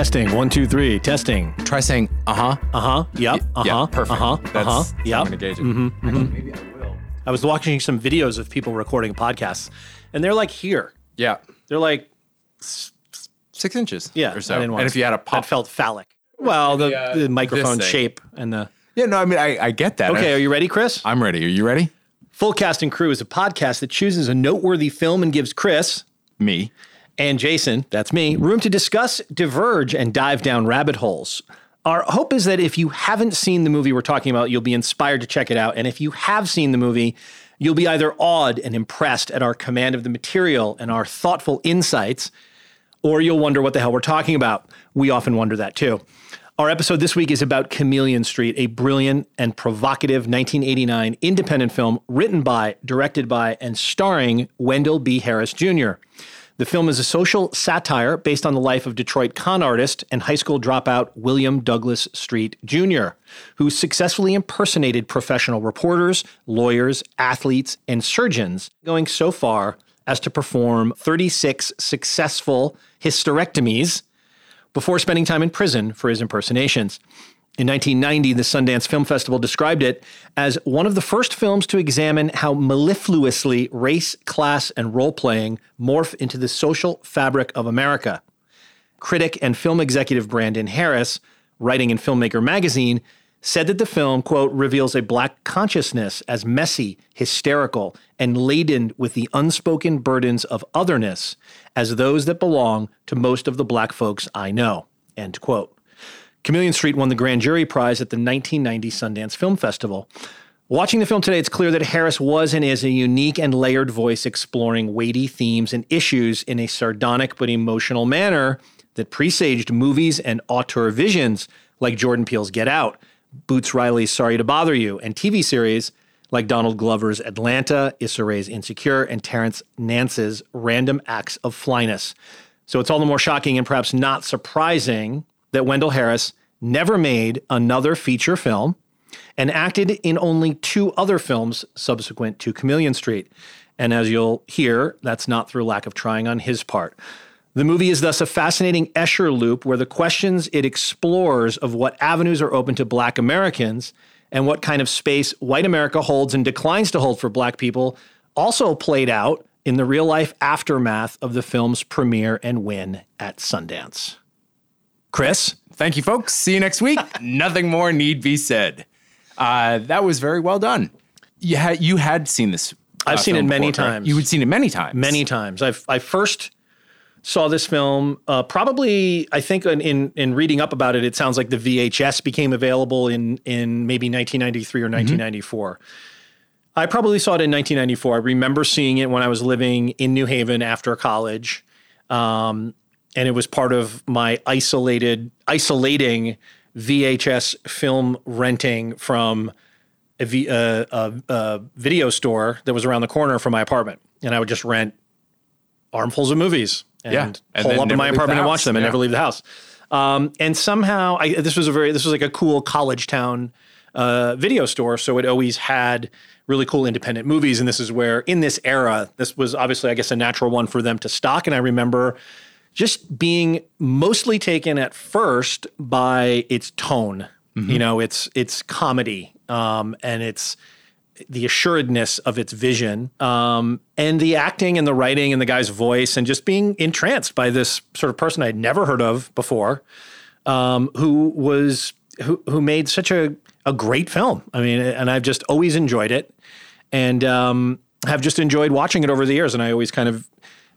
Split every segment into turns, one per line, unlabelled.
Testing. One, two, three. Testing.
Try saying, uh huh.
Uh huh. Yep. Uh
Yeah,
huh.
perfect.
Uh huh.
That's,
Uh huh.
I'm going to gauge it.
Maybe I will.
I was watching some videos of people recording podcasts, and they're like here.
Yeah.
They're like,
Six inches
yeah.
or so.
I didn't want
and if you had a
that
pop.
felt phallic. Well, the,
uh,
the microphone shape and the.
yeah, no, I mean, I, I get that.
Okay,
I,
are you ready, Chris?
I'm ready. Are you ready?
Full Cast and Crew is a podcast that chooses a noteworthy film and gives Chris
Me.
And Jason, that's me, room to discuss, diverge, and dive down rabbit holes. Our hope is that if you haven't seen the movie we're talking about, you'll be inspired to check it out. And if you have seen the movie, you'll be either awed and impressed at our command of the material and our thoughtful insights, or you'll wonder what the hell we're talking about. We often wonder that too. Our episode this week is about Chameleon Street, a brilliant and provocative 1989 independent film written by, directed by, and starring Wendell B. Harris Jr. The film is a social satire based on the life of Detroit con artist and high school dropout William Douglas Street Jr., who successfully impersonated professional reporters, lawyers, athletes, and surgeons, going so far as to perform 36 successful hysterectomies before spending time in prison for his impersonations. In 1990, the Sundance Film Festival described it as one of the first films to examine how mellifluously race, class, and role playing morph into the social fabric of America. Critic and film executive Brandon Harris, writing in Filmmaker magazine, said that the film, quote, reveals a black consciousness as messy, hysterical, and laden with the unspoken burdens of otherness as those that belong to most of the black folks I know, end quote. Chameleon Street won the Grand Jury Prize at the 1990 Sundance Film Festival. Watching the film today, it's clear that Harris was and is a unique and layered voice exploring weighty themes and issues in a sardonic but emotional manner that presaged movies and auteur visions like Jordan Peele's Get Out, Boots Riley's Sorry to Bother You, and TV series like Donald Glover's Atlanta, Issa Rae's Insecure, and Terrence Nance's Random Acts of Flyness. So it's all the more shocking and perhaps not surprising that Wendell Harris never made another feature film and acted in only two other films subsequent to Chameleon Street. And as you'll hear, that's not through lack of trying on his part. The movie is thus a fascinating Escher loop where the questions it explores of what avenues are open to Black Americans and what kind of space white America holds and declines to hold for Black people also played out in the real life aftermath of the film's premiere and win at Sundance. Chris?
Thank you, folks. See you next week. Nothing more need be said. Uh, that was very well done. You had you had seen this. uh,
I've seen it many
before,
times.
You had seen it many times.
many times. I've I first saw this film uh, probably I think in, in in reading up about it, it sounds like the VHS became available in in maybe 1993 or 1994. I probably saw it in 1994. I remember seeing it when I was living in New Haven after college, um, and it was part of my isolated isolating VHS film renting from a, v, uh, a, a video store that was around the corner from my apartment, and I would just rent armfuls of movies and,
Yeah, and
hole up in my apartment and watch them and
Yeah.
never leave the house. Um, and somehow, I, this was a very this was like a cool college town uh, video store, so it always had really cool independent movies. And this is where, in this era, this was obviously, I guess, a natural one for them to stock. And I remember just being mostly taken at first by its tone.
Mm-hmm.
You know, it's it's comedy um, and it's the assuredness of its vision um, and the acting and the writing and the guy's voice and just being entranced by this sort of person I'd never heard of before, um, who was who who made such a a great film. I mean, and I've just always enjoyed it, and um, have just enjoyed watching it over the years. And I always kind of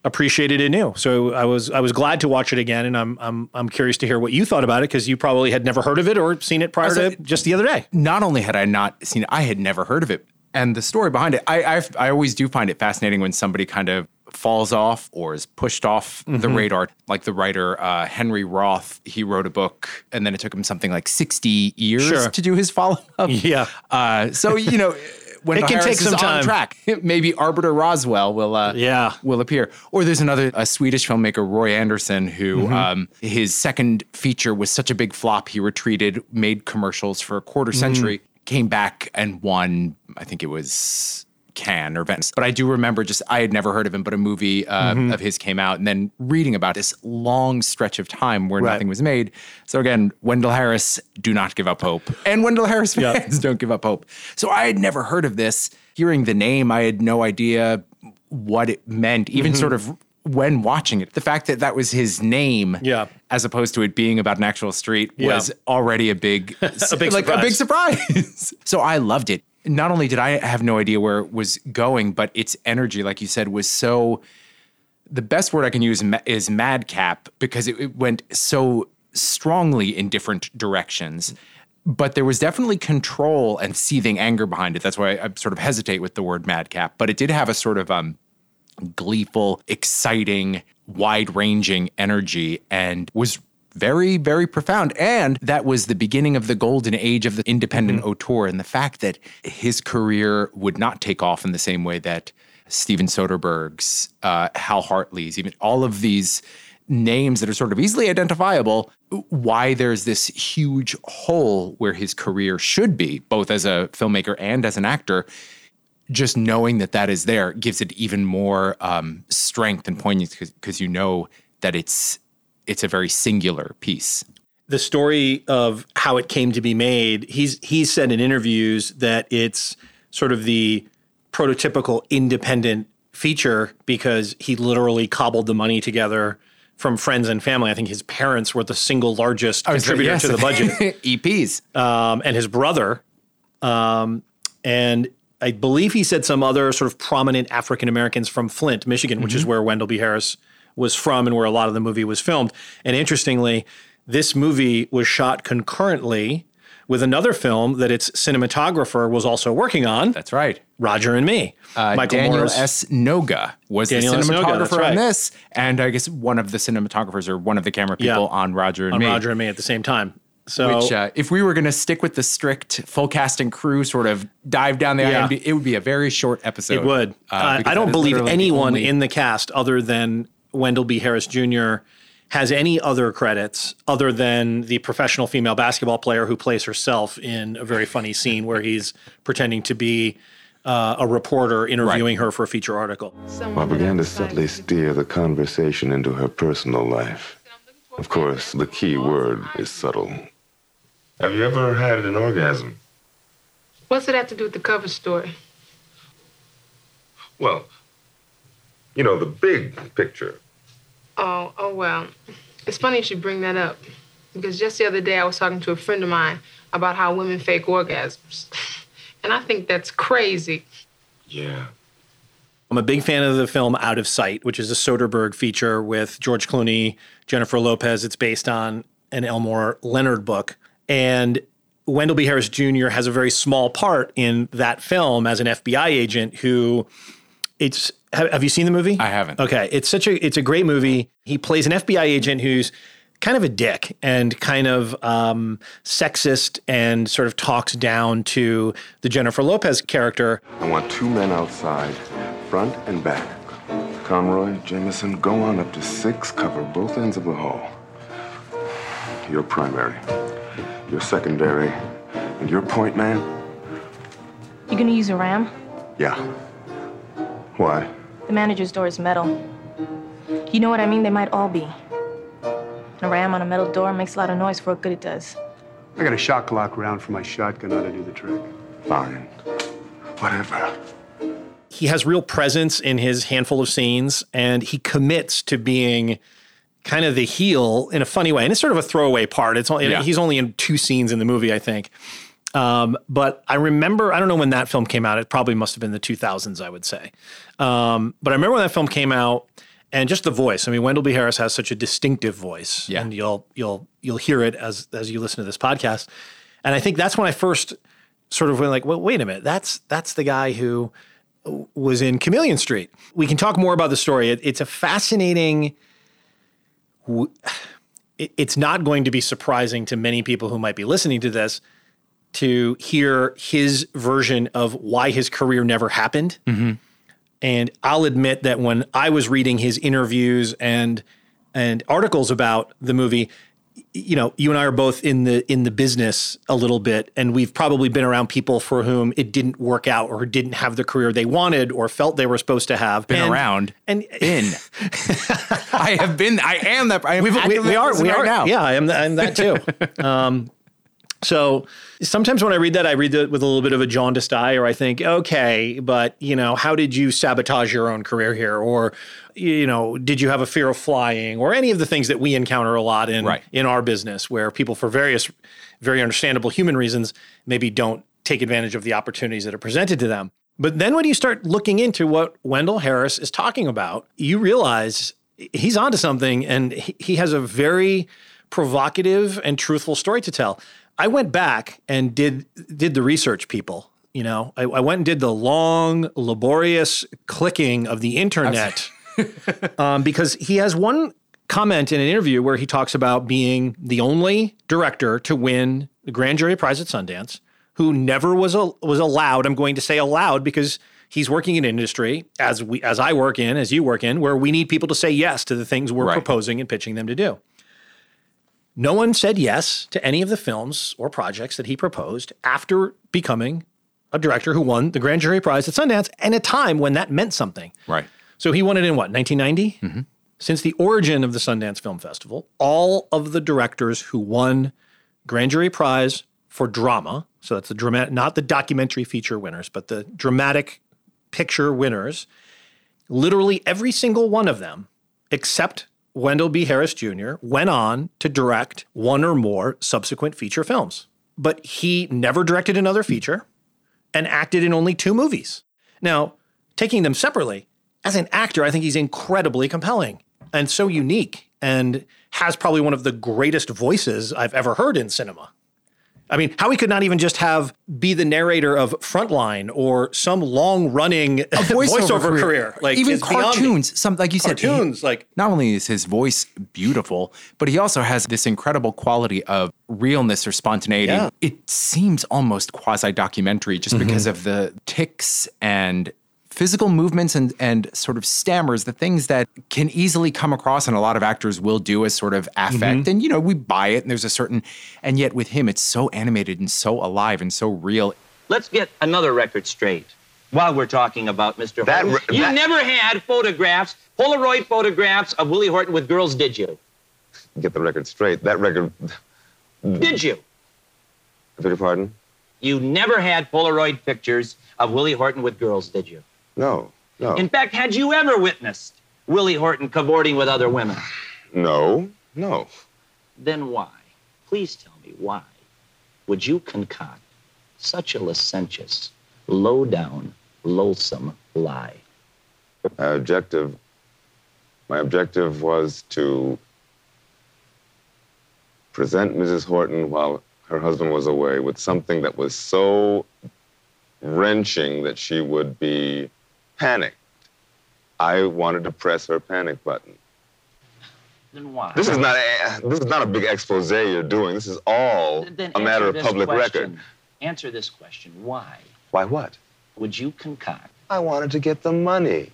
appreciated it new. So I was I was glad to watch it again, and I'm I'm I'm curious to hear what you thought about it because you probably had never heard of it or seen it prior to just the other day.
not only had I not seen it, I had never heard of it. And the story behind it, I I've, I always do find it fascinating when somebody kind of falls off or is pushed off the
Mm-hmm.
radar. Like the writer uh, Henry Roth, he wrote a book, and then it took him something like sixty years
Sure.
to do his follow up.
Yeah.
Uh, so you know. When
It can take some time.
on track. Maybe Arbiter Roswell will uh,
Yeah.
will appear. Or there's another a Swedish filmmaker, Roy Andersson, who
Mm-hmm.
um, his second feature was such a big flop, he retreated, made commercials for a quarter
Mm.
century, came back and won. I think it was Cannes or Venice. But I do remember just I had never heard of him, but a movie uh,
Mm-hmm.
of his came out, and then reading about this long stretch of time where
Right.
nothing was made. So again, Wendell Harris, do not give up hope, and Wendell Harris
Yep.
don't give up hope. So I had never heard of this. Hearing the name, I had no idea what it meant, even
Mm-hmm.
sort of when watching it. The fact that that was his name,
Yeah.
as opposed to it being about an actual street,
Yeah.
was already a big,
A big
like a big
surprise.
surprise. so I loved it. Not only did I have no idea where it was going, but its energy, like you said, was so. The best word I can use is madcap because it, it went so strongly in different directions. But there was definitely control and seething anger behind it. That's why I, sort of hesitate with the word madcap. But it did have a sort of um, gleeful, exciting, wide ranging energy and was very, very profound. And that was the beginning of the golden age of the independent auteur. And the fact that his career would not take off in the same way that Steven Soderbergh's, uh, Hal Hartley's, even all of these names that are sort of easily identifiable, why there's this huge hole where his career should be, both as a filmmaker and as an actor just knowing that that is there gives it even more um, strength and poignancy because you know that it's it's a very singular piece.
the story of how it came to be made, he's he's said in interviews that it's sort of the prototypical independent feature because he literally cobbled the money together from friends and family. I think his parents were the single largest contributor to the budget,
EPs.
um, and his brother. Um, and I believe he said some other sort of prominent African Americans from Flint, Michigan, which is where Wendell B. Harris was from and where a lot of the movie was filmed. And interestingly, this movie was shot concurrently with another film that its cinematographer was also working on,
That's right.
Roger and Me.
Uh,
Michael
Daniel
Moore's-
S. Noga was
Daniel
the.
Noga,
cinematographer
right.
on this, and I guess one of the cinematographers or one of the camera people
Yeah.
on Roger and
on
Me.
Roger and Me at the same time. So
Which, uh, if we were going to stick with the strict full cast and crew sort of dive down the
Yeah.
IMDb, it would be a very short episode.
It would.
uh,
Uh, I don't believe
the
anyone
only-
in the cast other than Wendell B. Harris Jr. has any other credits other than the professional female basketball player who plays herself in a very funny scene where he's pretending to be uh, a reporter interviewing her for a feature article.
I began to subtly steer the conversation into her personal life. Of course, the key word is subtle. Have you ever had an orgasm?
What's it have to do with the cover story?
Well, you know, the big picture.
Oh, oh well. It's funny you should bring that up. Because just the other day I was talking to a friend of mine about how women fake orgasms. And I think that's crazy.
Yeah.
I'm a big fan of the film Out of Sight, which is a Soderbergh feature with George Clooney, Jennifer Lopez. It's based on an Elmore Leonard book. And Wendell B. Harris Jr. has a very small part in that film as an FBI agent who it's have, have you seen the movie?
I haven't.
Okay, it's such a it's a great movie. He plays an FBI agent who's kind of a dick and kind of um, sexist and sort of talks down to the Jennifer Lopez character.
I want two men outside, front and back. Conroy, Jameson, go on up to six, cover both ends of the hall. Your primary, your secondary, and your point man?
You gonna use a ram?
Yeah. Why?
The manager's door is metal. You know what I mean? They might all be. And a ram on a metal door makes a lot of noise for what good it does.
I got a shock lock round for my shotgun ought to do the trick.
Fine. Whatever.
he has real presence in his handful of scenes and he commits to being kind of the heel in a funny way. And it's sort of a throwaway part. It's only,
Yeah.
he's only in two scenes in the movie, I think. Um, but I remember, I don't know when that film came out. It probably must have been the 2000s, I would say. Um, but I remember when that film came out and just the voice. I mean, Wendell B. Harris has such a distinctive voice
Yeah.
and you'll, you'll, you'll hear it as, as you listen to this podcast. And I think that's when I first sort of went like, well, wait a minute, that's, that's the guy who, was in Chameleon Street. We can talk more about the story. It, it's a fascinating. w- it- It's not going to be surprising to many people who might be listening to this to hear his version of why his career never happened. And I'll admit that when I was reading his interviews and and articles about the movie, you know, you and I are both in the in the business a little bit, and we've probably been around people for whom it didn't work out, or didn't have the career they wanted, or felt they were supposed to have.
Been
And-
around.
and
Been. I have been. I am that. I am
We've- we,
active
we are we
right
are
now.
yeah I am th- I'm that too. um, so sometimes when I read that, I read it with a little bit of a jaundiced eye, or I think, okay, but you know, how did you sabotage your own career here, or you know, did you have a fear of flying, or any of the things that we encounter a lot in
Right.
in our business, where people, for various very understandable human reasons, maybe don't take advantage of the opportunities that are presented to them. But then when you start looking into what Wendell Harris is talking about, you realize he's onto something and he, he has a very provocative and truthful story to tell. I went back and did did the research, people. You know, I, I went and did the long, laborious clicking of the internet um, because he has one comment in an interview where he talks about being the only director to win the grand jury prize at Sundance, who never was a, was allowed. I'm going to say allowed because he's working in industry as we as I work in, as you work in, where we need people to say yes to the things we're
Right.
proposing and pitching them to do. No one said yes to any of the films or projects that he proposed after becoming a director who won the grand jury prize at Sundance, and a time when that meant something.
Right.
So he won it in what, 1990? Mm-hmm. Since the origin of the Sundance Film Festival, all of the directors who won Grand Jury Prize for drama, so that's the dramatic, not the documentary feature winners, but the dramatic picture winners, literally every single one of them, except Wendell B. Harris Jr., went on to direct one or more subsequent feature films. But he never directed another feature and acted in only two movies. Now, taking them separately, as an actor, I think he's incredibly compelling and so unique and has probably one of the greatest voices I've ever heard in cinema. I mean, how he could not even just have be the narrator of Frontline or some long-running voiceover, career. like
even
is beyond me.
cartoons. Some like you said,
Cartoons, like
not only is his voice beautiful, but he also has this incredible quality of realness or spontaneity.
Yeah.
It seems almost quasi documentary just
Mm-hmm.
because of the ticks and physical movements and, and sort of stammers, the things that can easily come across and a lot of actors will do as sort of affect.
Mm-hmm.
And, you know, we buy it and there's a certain, and yet with him, it's so animated and so alive and so real.
Let's get another record straight. While we're talking about Mr.
That
Horton,
re-
you
that-
never had photographs, Polaroid photographs of Willie Horton with girls, did you?
Get the record straight. That record.
Did you?
I beg your pardon?
You never had Polaroid pictures of Willie Horton with girls, did you?
No. No.
In fact, had you ever witnessed Willie Horton cavorting with other women?
no. No.
Then why? Please tell me why would you concoct such a licentious, low down, loathsome lie?
My objective. My objective was to present Mrs. Horton while her husband was away with something that was so wrenching that she would be panicked. I wanted to press her panic button.
Then why?
This is not a, this is not a big expose you're doing. This is all
Then
a matter of public
question.
record.
Answer this question. Why
Why what?
would you concoct
I wanted to get the money.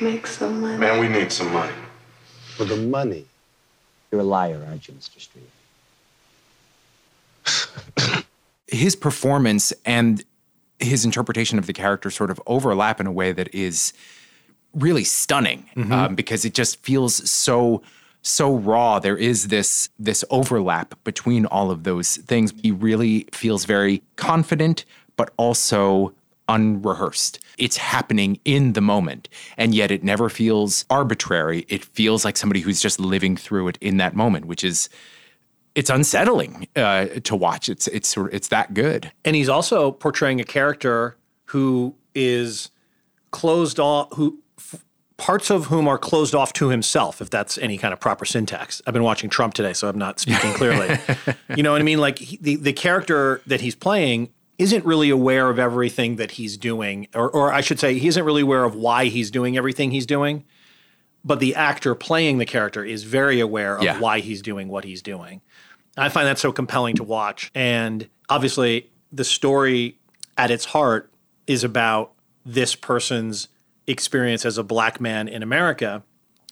Make some money.
Man, we need some money. For the money.
You're a liar, aren't you, Mr. Street?
his performance and his interpretation of the character sort of overlap in a way that is really stunning um, because it just feels so so raw. There is this this overlap between all of those things. He really feels very confident but also unrehearsed. It's happening in the moment and yet it never feels arbitrary. It feels like somebody who's just living through it in that moment which is it's unsettling uh, to watch. It's it's it's that good.
and he's also portraying a character who is closed off who f- parts of whom are closed off to himself if that's any kind of proper syntax i've been watching trump today so i'm not speaking clearly you know what i mean like he, the, the character that he's playing isn't really aware of everything that he's doing or, or i should say he isn't really aware of why he's doing everything he's doing but the actor playing the character is very aware of
Yeah.
why he's doing what he's doing. I find that so compelling to watch. And obviously, the story at its heart is about this person's experience as a black man in America.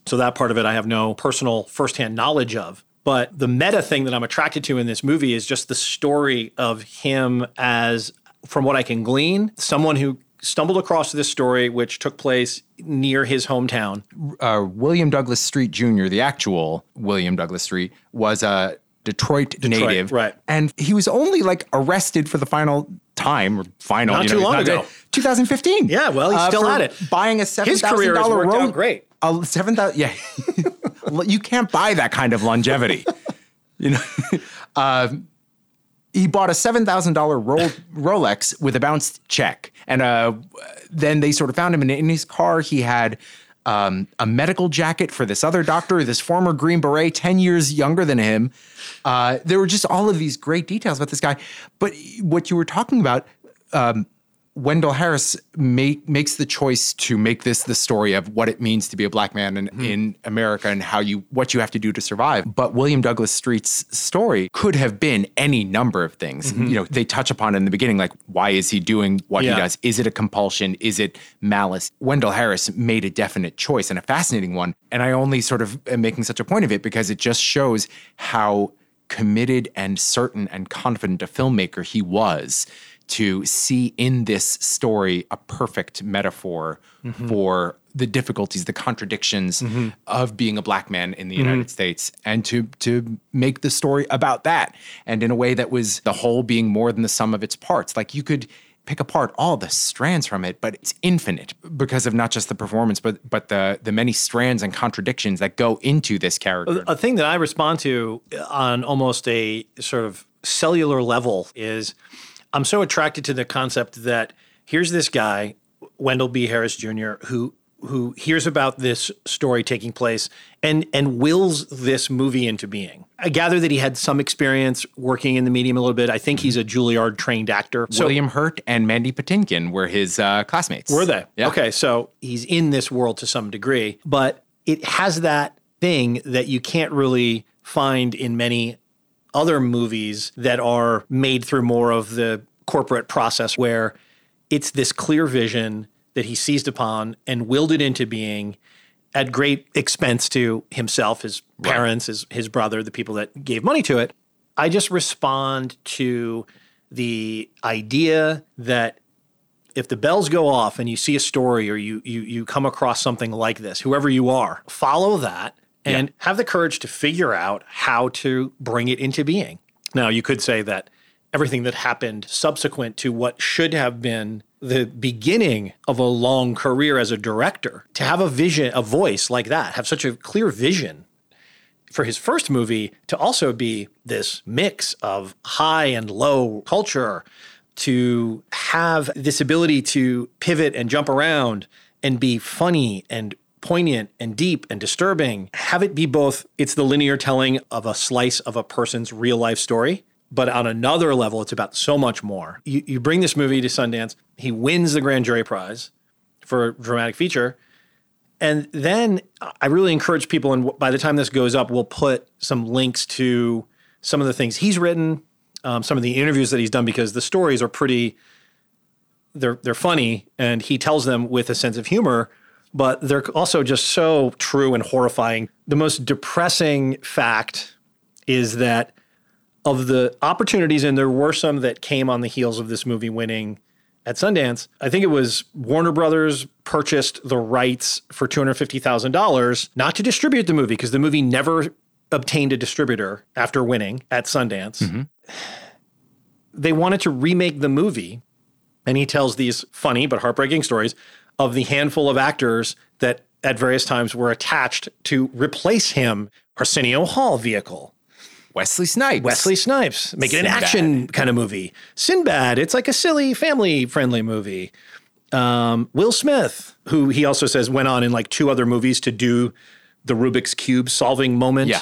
So that part of it I have no personal firsthand knowledge of. But the meta thing that I'm attracted to in this movie is just the story of him as, from what I can glean, someone who stumbled across this story, which took place near his hometown.
Uh, William Douglas Street Jr., the actual William Douglas Street, was a Detroit, native.
right.
And he was only like arrested for the final time or final.
Not
you
too long
not
ago.
dead. 2015.
Yeah, well, he's
Uh,
still at it.
Buying a seven
His
thousand
career has worked
road.
out great.
A seven thousand. Yeah, you can't buy that kind of longevity. you know, uh, he bought a seven thousand dollar Rolex with a bounced check, and uh, then they sort of found him in, in his car. He had. Um, a medical jacket for this other doctor, this former Green Beret, 10 years younger than him. Uh, there were just all of these great details about this guy. But what you were talking about, um, Wendell Harris make, makes the choice to make this the story of what it means to be a black man in, mm-hmm. in America and how you what you have to do to survive. But William Douglas Street's story could have been any number of things. Mm-hmm. You know, they touch upon it in the beginning, like why is he doing what
Yeah.
he does? Is it a compulsion? Is it malice? Wendell Harris made a definite choice and a fascinating one. And I only sort of am making such a point of it because it just shows how committed and certain and confident a filmmaker he was to see in this story a perfect metaphor mm-hmm. for the difficulties, the contradictions mm-hmm. of being a black man in the United mm-hmm. States, and to to make the story about that, and in a way that was the whole being more than the sum of its parts. Like you could pick apart all the strands from it, but it's infinite because of not just the performance, but but the the many strands and contradictions that go into this character.
a thing that I respond to on almost a sort of cellular level is I'm so attracted to the concept that here's this guy, Wendell B. Harris Jr., who who hears about this story taking place and and wills this movie into being. I gather that he had some experience working in the medium a little bit. I think he's a Juilliard trained actor. So
William Hurt and Mandy Patinkin were his uh, classmates.
were they?
Yeah.
Okay, so he's in this world to some degree, but it has that thing that you can't really find in many other movies that are made through more of the corporate process where it's this clear vision that he seized upon and willed it into being at great expense to himself, his parents, his, his brother, the people that gave money to it. I just respond to the idea that if the bells go off and you see a story or you you you come across something like this, whoever you are, follow that and have the courage to figure out how to bring it into being. Now, you could say that everything that happened subsequent to what should have been the beginning of a long career as a director, to have a vision, a voice like that, have such a clear vision for his first movie to also be this mix of high and low culture, to have this ability to pivot and jump around and be funny and poignant and deep and disturbing. Have it be both, it's the linear telling of a slice of a person's real life story. But on another level, it's about so much more. You, you bring this movie to Sundance, he wins the Grand Jury Prize for dramatic feature. And then I really encourage people, and by the time this goes up, we'll put some links to some of the things he's written, um, some of the interviews that he's done, because the stories are pretty, they're, they're funny, and he tells them with a sense of humor, but they're also just so true and horrifying. The most depressing fact is that of the opportunities, and there were some that came on the heels of this movie winning at Sundance. I think it was Warner Brothers purchased the rights for $250,000 not to distribute the movie because the movie never obtained a distributor after winning at Sundance. Mm-hmm. They wanted to remake the movie, and he tells these funny but heartbreaking stories of the handful of actors that at various times were attached to replace him. Arsenio Hall vehicle,
Wesley Snipes.
Wesley Snipes, make it an action kind of movie. Sinbad, it's like a silly family friendly movie. Um, Will Smith, who he also says went on in like two other movies to do the Rubik's Cube solving moment.
Yeah.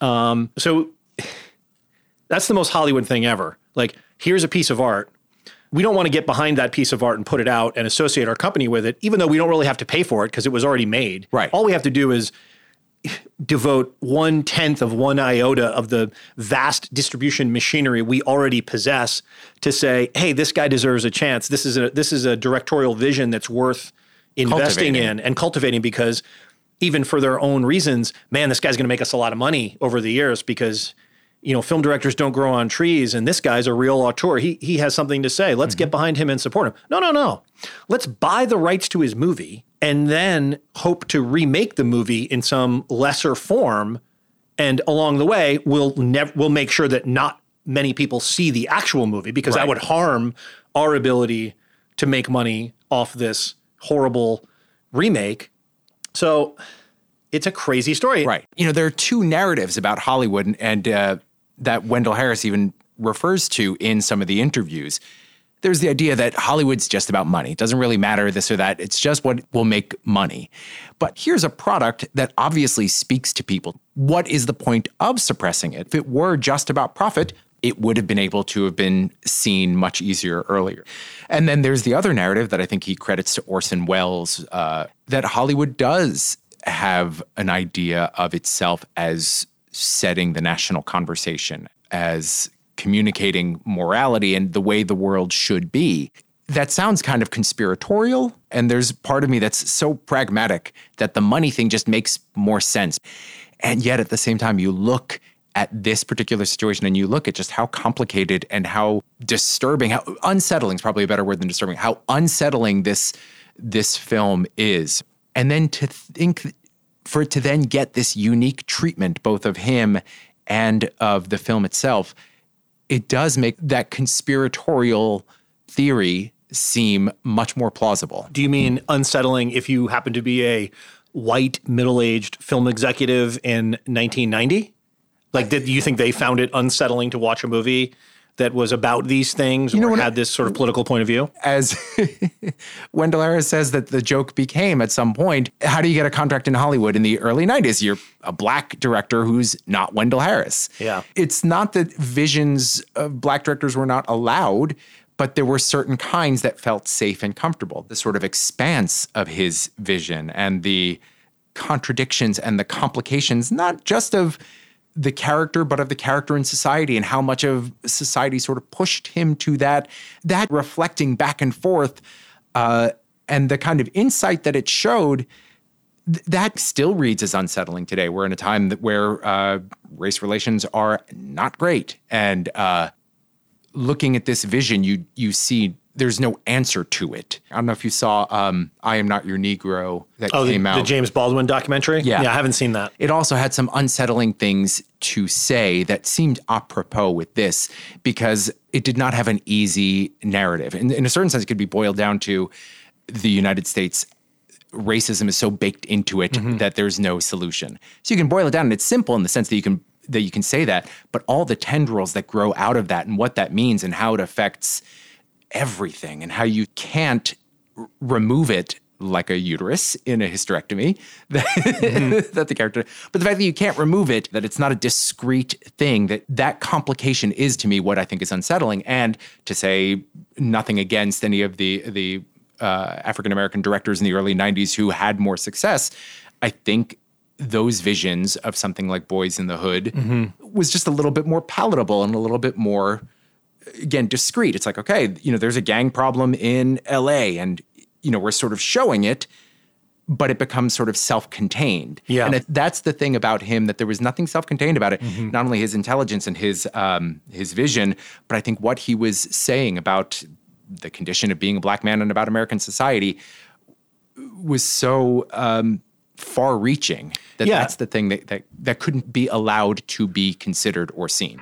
Um, So that's the most Hollywood thing ever. Like, here's a piece of art. We don't want to get behind that piece of art and put it out and associate our company with it, even though we don't really have to pay for it because it was already made.
Right.
All we have to do is devote one tenth of one iota of the vast distribution machinery we already possess to say, hey, this guy deserves a chance. This is a this is a directorial vision that's worth investing in and cultivating because even for their own reasons, man, this guy's going to make us a lot of money over the years because you know, film directors don't grow on trees, and this guy's a real auteur. He he has something to say. Let's get behind him and support him. No, no, no. Let's buy the rights to his movie and then hope to remake the movie in some lesser form. And along the way, we'll never we'll make sure that not many people see the actual movie because that would harm our ability to make money off this horrible remake. So it's a crazy story.
Right. You know, there are two narratives about Hollywood, and, and uh, that Wendell Harris even refers to in some of the interviews. There's the idea that Hollywood's just about money. It doesn't really matter this or that. It's just what will make money. But here's a product that obviously speaks to people. What is the point of suppressing it? If it were just about profit, it would have been able to have been seen much easier earlier. And then there's the other narrative that I think he credits to Orson Welles uh, that Hollywood does have an idea of itself as setting the national conversation, as communicating morality and the way the world should be. That sounds kind of conspiratorial. And there's part of me that's so pragmatic that the money thing just makes more sense. And yet at the same time, you look at this particular situation and you look at just how complicated and how disturbing, how unsettling is probably a better word than disturbing, how unsettling this this film is. And then to think for it to then get this unique treatment both of him and of the film itself, it does make that conspiratorial theory seem much more plausible.
Do you mean unsettling if you happen to be a white middle-aged film executive in 1990? Like, did you think they found it unsettling to watch a movie that was about these things or had this sort of political point of view?
As Wendell Harris says that the joke became at some point, how do you get a contract in Hollywood in the early 90s? You're a black director who's not Wendell Harris.
Yeah.
It's not that visions of black directors were not allowed, but there were certain kinds that felt safe and comfortable. The sort of expanse of his vision and the contradictions and the complications, not just of the character, but of the character in society and how much of society sort of pushed him to that, that reflecting back and forth, uh, and the kind of insight that it showed, th- that still reads as unsettling today. We're in a time that where uh, race relations are not great, and uh, looking at this vision, you you see there's no answer to it. I don't know if you saw um, "I Am Not Your Negro" that
Oh, the,
came out.
the James Baldwin documentary?
Yeah.
Yeah, I haven't seen that.
It also had some unsettling things to say that seemed apropos with this because it did not have an easy narrative. In, in a certain sense, it could be boiled down to the United States racism is so baked into it that there's no solution. So you can boil it down and it's simple in the sense that you can that you can say that, but all the tendrils that grow out of that and what that means and how it affects everything and how you can't r- remove it like a uterus in a hysterectomy that, that the character but the fact that you can't remove it that it's not a discrete thing that that complication is to me what i think is unsettling. And to say nothing against any of the the uh, african american directors in the early 90s who had more success i think those visions of something like Boyz n the Hood was just a little bit more palatable and a little bit more again discreet. It's like okay you know there's a gang problem in la and you know we're sort of showing it but it becomes sort of self-contained.
Yeah.
and it, that's the thing about him that there was nothing self-contained about it. Not only his intelligence and his um, his vision but i think what he was saying about the condition of being a black man and about american society was so um, far-reaching that
Yeah.
that's the thing that, that that couldn't be allowed to be considered or seen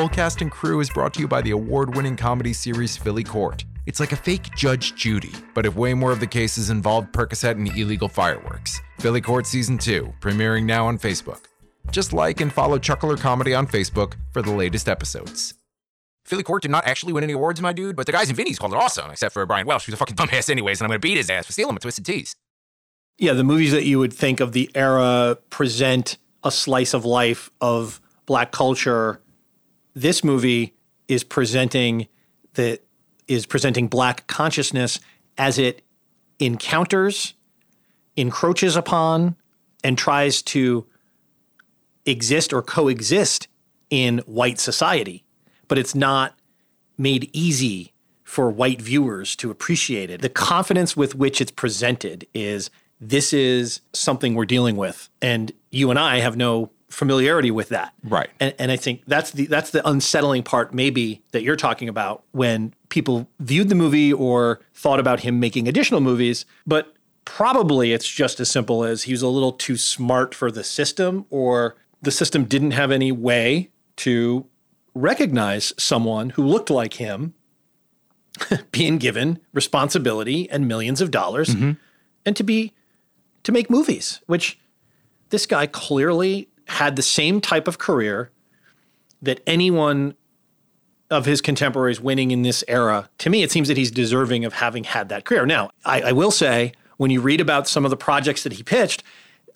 Full Cast and Crew is brought to you by the award winning comedy series Philly Court. It's like a fake Judge Judy, but if way more of the cases involved Percocet and illegal fireworks. Philly Court Season 2, premiering now on Facebook. Just like and follow Chuckler Comedy on Facebook for the latest episodes.
Philly Court did not actually win any awards, my dude, but the guys in Vinny's called it awesome, except for Brian Welsh, who's a fucking dumbass anyways, and I'm gonna beat his ass for stealing my Twisted Teas.
Yeah, the movies that you would think of the era present a slice of life of black culture. This movie is presenting the is presenting black consciousness as it encounters, encroaches upon, and tries to exist or coexist in white society. But it's not made easy for white viewers to appreciate it. The confidence with which it's presented is this is something we're dealing with, and you and I have no familiarity with that.
Right.
And, and I think that's the that's the unsettling part, maybe that you're talking about when people viewed the movie or thought about him making additional movies, but probably it's just as simple as he was a little too smart for the system, or the system didn't have any way to recognize someone who looked like him being given responsibility and millions of dollars mm-hmm. and to be to make movies which this guy clearly had the same type of career that anyone of his contemporaries winning in this era to me it seems that he's deserving of having had that career now I, I will say when you read about some of the projects that he pitched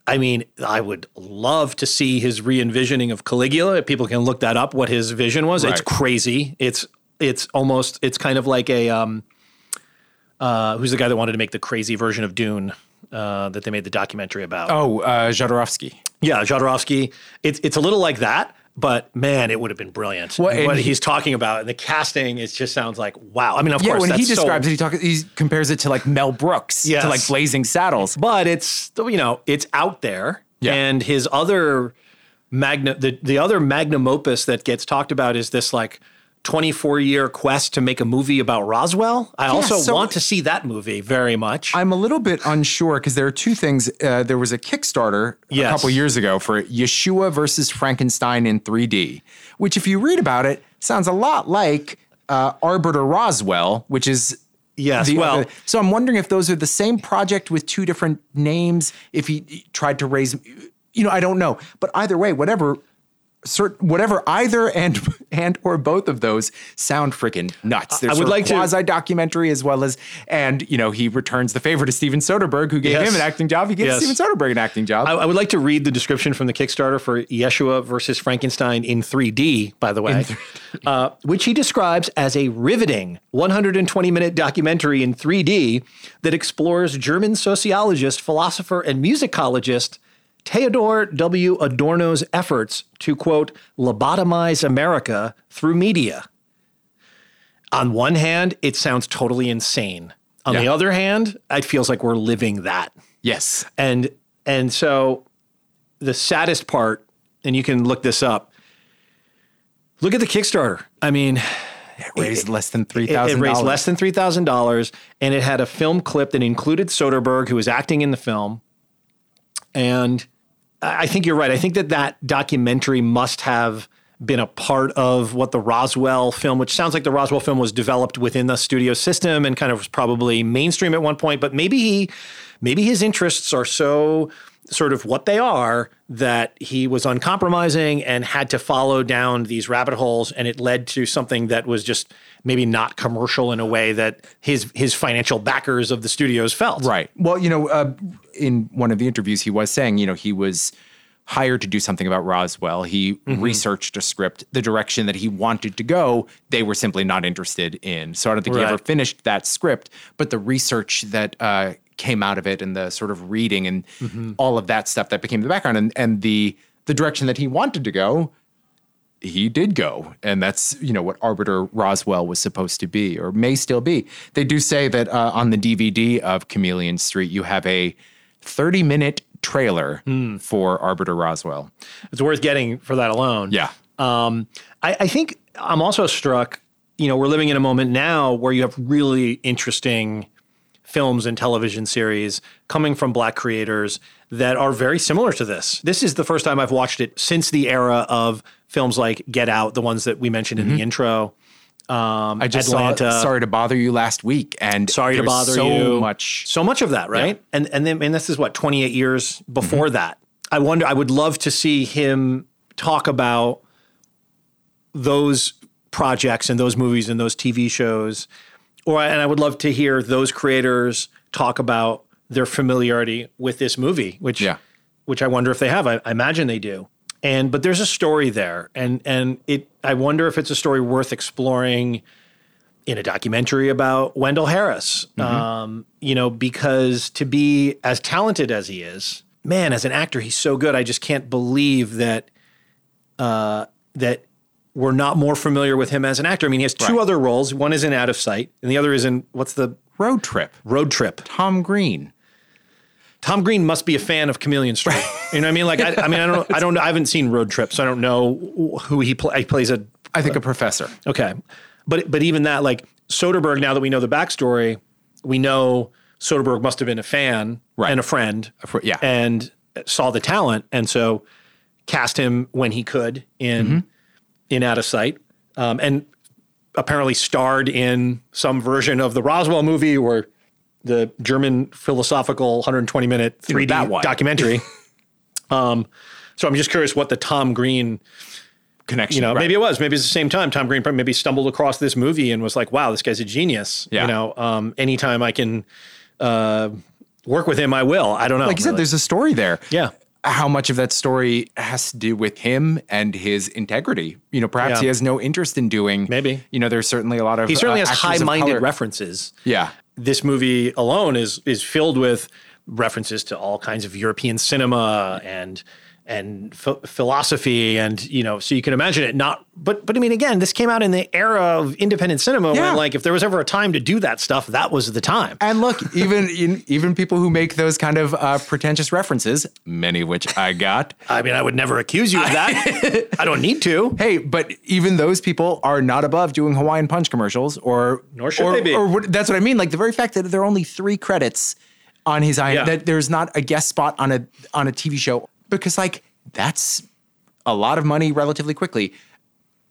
I mean, I would love to see his re-envisioning of Caligula. People can look that up. What his vision was. It's crazy. It's it's almost it's kind of like a um, uh, who's the guy that wanted to make the crazy version of Dune uh, that they made the documentary about?
Oh, uh, Jodorowsky.
Yeah, Jodorowsky. It's it's a little like that, but man, it would have been brilliant. What
he-
he's talking about and the casting, it just sounds like wow. I mean, of
Yeah,
course,
when he
that's so-
describes it, he talks. He compares it to like Mel Brooks,
Yes.
to like Blazing Saddles.
but it's you know it's out there
Yeah.
and his other magna the, the other magnum opus that gets talked about is this like 24 year quest to make a movie about Roswell. I also
so-
want to see that movie very much.
I'm a little bit unsure because there are two things. Uh, there was a Kickstarter
Yes.
a couple years ago for Yeshua versus Frankenstein in 3D, which, if you read about it, sounds a lot like uh, Arbiter Roswell, which is.
Yes,
the
well-
so I'm wondering if those are the same project with two different names. If he tried to raise, you know, I don't know. But either way, whatever, cert, whatever either and and or both of those sound freaking nuts. There's
I would like
quasi documentary as well as, and you know, he returns the favor to Steven Soderbergh, who gave
Yes.
him an acting job. He gives
Yes.
Steven Soderbergh an acting job.
I, I would like to read the description from the Kickstarter for Yeshua versus Frankenstein in 3D, by the way, uh, which he describes as a riveting 120 minute documentary in 3D that explores German sociologist, philosopher, and musicologist Theodor W. Adorno's efforts to, quote, lobotomize America through media. On one hand, it sounds totally insane. On the other hand, it feels like we're living that
yes.
and and so the saddest part and you can look this up look at the kickstarter i mean
It raised less than three
it, it raised less than $3000 and it had a film clip that included soderbergh who was acting in the film and i think you're right. I think that that documentary must have been a part of what the Roswell film, which sounds like the Roswell film was developed within the studio system and kind of was probably mainstream at one point, but maybe he maybe his interests are so sort of what they are that he was uncompromising and had to follow down these rabbit holes and it led to something that was just maybe not commercial in a way that his his financial backers of the studios felt.
Right. Well, you know, uh, in one of the interviews, he was saying, you know, he was hired to do something about Roswell. He
Mm-hmm.
researched a script, the direction that he wanted to go, they were simply not interested in. So I don't think he ever finished that script, but the research that uh, came out of it and the sort of reading and
Mm-hmm.
all of that stuff that became the background and, and the the direction that he wanted to go, he did go. And that's, you know, what Arbiter Roswell was supposed to be or may still be. They do say that uh, on the DVD of Chameleon Street, you have a 30 minute trailer
Hmm.
for Arbiter Roswell.
It's worth getting for that alone.
Yeah.
Um, I, I think I'm also struck, you know, we're living in a moment now where you have really interesting films and television series coming from black creators that are very similar to this. This is the first time I've watched it since the era of films like Get Out, the ones that we mentioned in the intro. Um,
Mm-hmm. I just
Atlanta.
saw Sorry to Bother You last week. And
Sorry to bother
so
you.
much.
so much of that, right? And and then and this is what 28 years before that. I wonder. I would love to see him talk about those projects and those movies and those TV shows, or and I would love to hear those creators talk about their familiarity with this movie, which
Yeah.
which I wonder if they have. I, I imagine they do. And but there's a story there, and and it. I wonder if it's a story worth exploring in a documentary about Wendell Harris. Um, you know, because to be as talented as he is, man, as an actor, he's so good. I just can't believe that uh, that we're not more familiar with him as an actor. I mean, he has two
Right.
other roles. One is in Out of Sight, and the other is in what's the
Road Trip.
Road Trip.
Tom Green.
Tom Green must be a fan of Chameleon Street. You know what I mean? Like, I, I mean, I don't, I don't, I haven't seen Road Trip, so I don't know who he, play, he plays. A
I think a professor.
okay, but but even that, like Soderbergh. Now that we know the backstory, we know Soderbergh must have been a fan
Right.
and a friend, a
fr- yeah.
and saw the talent, and so cast him when he could in
Mm-hmm.
In Out of Sight, um, and apparently starred in some version of the Roswell movie or the German philosophical 120 minute 3D
that
documentary. um, so I'm just curious what the Tom Green,
Connection.
you know,
right.
maybe it was, maybe it's the same time. Tom Green probably maybe stumbled across this movie and was like, wow, this guy's a genius.
Yeah.
You know, um, anytime I can uh, work with him, I will. I don't know.
like you said, there's a story there.
Yeah.
How much of that story has to do with him and his integrity? You know, perhaps
Yeah.
he has no interest in doing.
Maybe.
You know, there's certainly a lot of.
he certainly
uh,
has high-minded references.
Yeah.
this movie alone is is filled with references to all kinds of European cinema and and ph- philosophy and you know so you can imagine it not but but I mean again this came out in the era of independent cinema
Yeah.
when like if there was ever a time to do that stuff that was the time
And look, even in, even people who make those kind of uh, pretentious references, many of which I got.
I mean I would never accuse you of that I don't need to
Hey, but even those people are not above doing Hawaiian Punch commercials, or
Nor should
or,
they be.
Or what, that's what I mean. Like the very fact that there are only three credits on his I
Yeah.
that there's not a guest spot on a on a TV show because like that's a lot of money relatively quickly.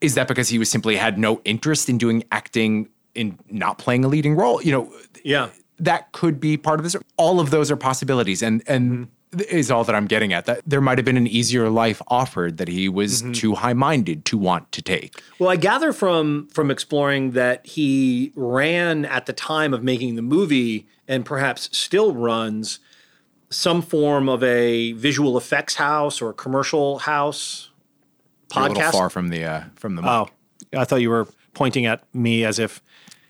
Is that because he was simply had no interest in doing acting in not playing a leading role? You know,
yeah
that could be part of this. All of those are possibilities, and and mm-hmm. is all that I'm getting at. That there might have been an easier life offered that he was mm-hmm. too high minded to want to take.
Well, I gather from from exploring that he ran at the time of making the movie, and perhaps still runs some form of a visual effects house or commercial house
You're A little far from the uh, from the mic.
oh, I thought you were pointing at me as if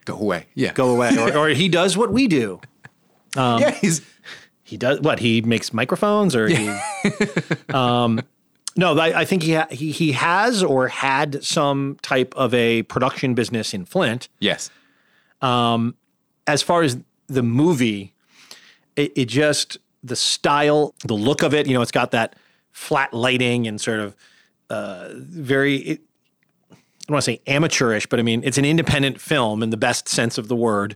go away. Yeah,
go away, or, or he does what we do.
yeah, he's
He does what? He makes microphones, or he. um, no, I, I think he, ha- he he has or had some type of a production business in Flint.
yes.
Um, as far as the movie, it, it just the style, the look of it. You know, it's got that flat lighting and sort of uh, very. It, I don't want to say amateurish, but I mean it's an independent film in the best sense of the word.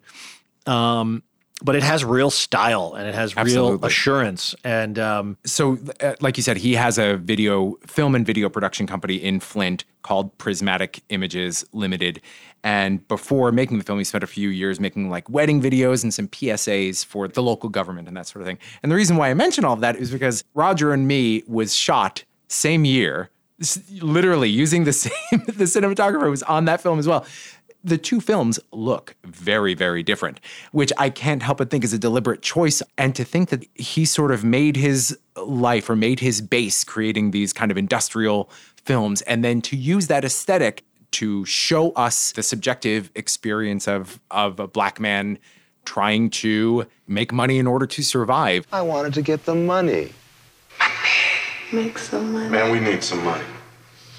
Um, but it has real style and it has real assurance and um,
So, uh, like you said, he has a video, film and video production company in Flint called Prismatic Images Limited. And before making the film, he spent a few years making like wedding videos and some PSAs for the local government and that sort of thing. And the reason why I mention all of that is because Roger and Me was shot same year, literally using the same, the cinematographer was on that film as well the two films look very, very different, which I can't help but think is a deliberate choice. And to think that he sort of made his life or made his base creating these kind of industrial films, and then to use that aesthetic to show us the subjective experience of, of a black man trying to make money in order to survive.
I wanted to get the money.
Make some money.
Man, we need some money.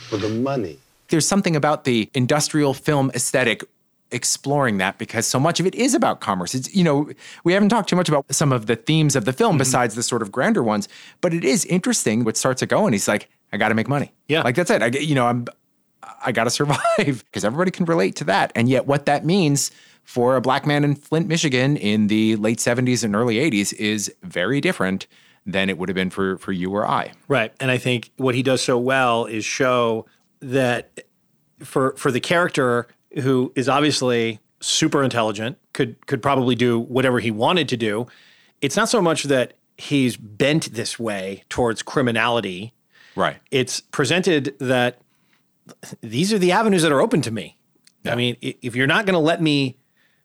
For the money.
There's something about the industrial film aesthetic exploring that because so much of it is about commerce. It's you know, we haven't talked too much about some of the themes of the film
Mm-hmm.
besides the sort of grander ones, but it is interesting what starts it going. He's like, I got to make money.
Yeah.
Like that's it. I you know, I'm I got to survive because everybody can relate to that. And yet what that means for a black man in Flint, Michigan in the late 70s and early 80s is very different than it would have been for for you or I.
Right. And I think what he does so well is show that for for the character who is obviously super intelligent, could could probably do whatever he wanted to do. It's not so much that he's bent this way towards criminality.
Right.
It's presented that these are the avenues that are open to me. I mean, if you're not going to let me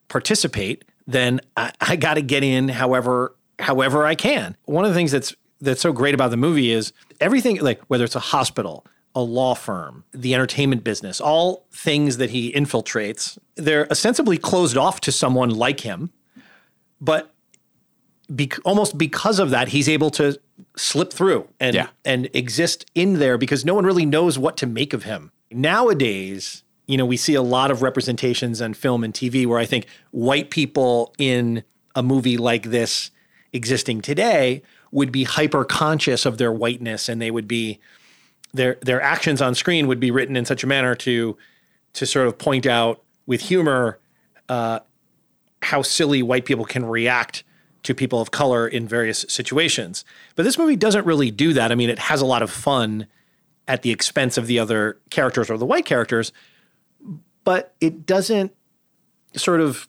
participate, then I, I got to get in however however I can. One of the things that's that's so great about the movie is everything like whether it's a hospital, a law firm, the entertainment business, all things that he infiltrates, they're ostensibly closed off to someone like him, but bec- almost because of that, he's able to slip through and
Yeah.
and exist in there because no one really knows what to make of him. Nowadays, you know, we see a lot of representations on film and TV where I think white people in a movie like this existing today would be hyper conscious of their whiteness and they would be their their actions on screen would be written in such a manner to to sort of point out with humor uh, how silly white people can react to people of color in various situations. But this movie doesn't really do that. I mean, it has a lot of fun at the expense of the other characters or the white characters, but it doesn't sort of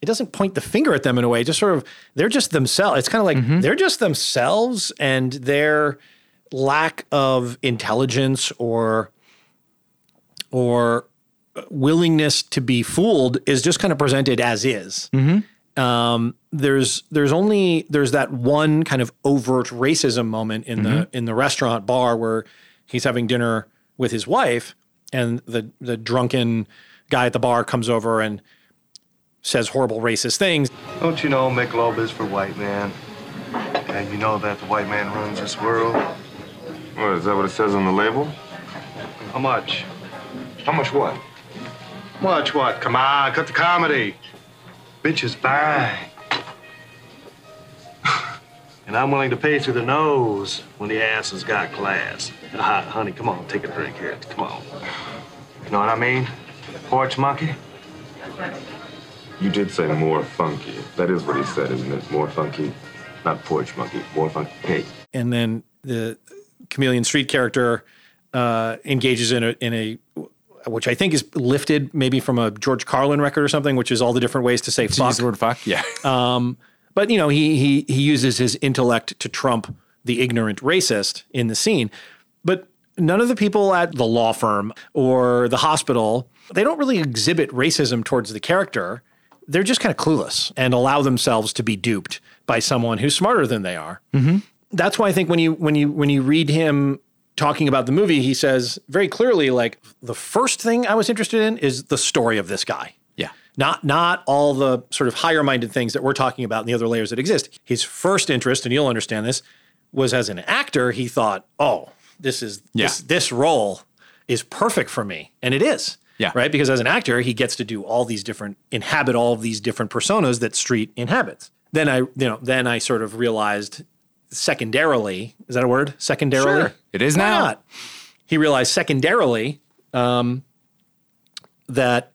it doesn't point the finger at them in a way. Just sort of they're just themselves. It's kind of like they're just themselves and their lack of intelligence or or willingness to be fooled is just kind of presented as is. Um, there's there's only there's that one kind of overt racism moment in the in the restaurant bar where he's having dinner with his wife, and the the drunken guy at the bar comes over and says horrible racist things.
Don't you know Michelob is for white man? And you know that the white man runs this world?
What, is that what it says on the label?
How much?
How much what?
Much what? Come on, cut the comedy. Bitches buy. and I'm willing to pay through the nose when the ass has got class. Ah, honey, come on, take a drink here. Come on. You know what I mean? Porch monkey?
You did say more funky. That is what he said, isn't it? More funky. Not porch monkey. More funky. Hey,
and then the chameleon street character uh, engages in a in a which I think is lifted maybe from a George Carlin record or something, which is all the different ways to say
To
fuck.
use the word fuck. Yeah.
Um, but you know, he he he uses his intellect to trump the ignorant racist in the scene. But none of the people at the law firm or the hospital, they don't really exhibit racism towards the character. They're just kind of clueless and allow themselves to be duped by someone who's smarter than they are. That's why I think when you when you when you read him talking about the movie, he says very clearly, like the first thing I was interested in is the story of this guy
yeah.
not not all the sort of higher minded things that we're talking about and the other layers that exist. His first interest, and you'll understand this, was as an actor. He thought, "Oh, this is this this role is perfect for me," and it is.
Yeah.
Right. Because as an actor, he gets to do all these different inhabit all of these different personas that Street inhabits. Then I, you know, then I sort of realized secondarily, is that a word? Secondarily,
Sure. It is
Why
now.
not? He realized secondarily um, that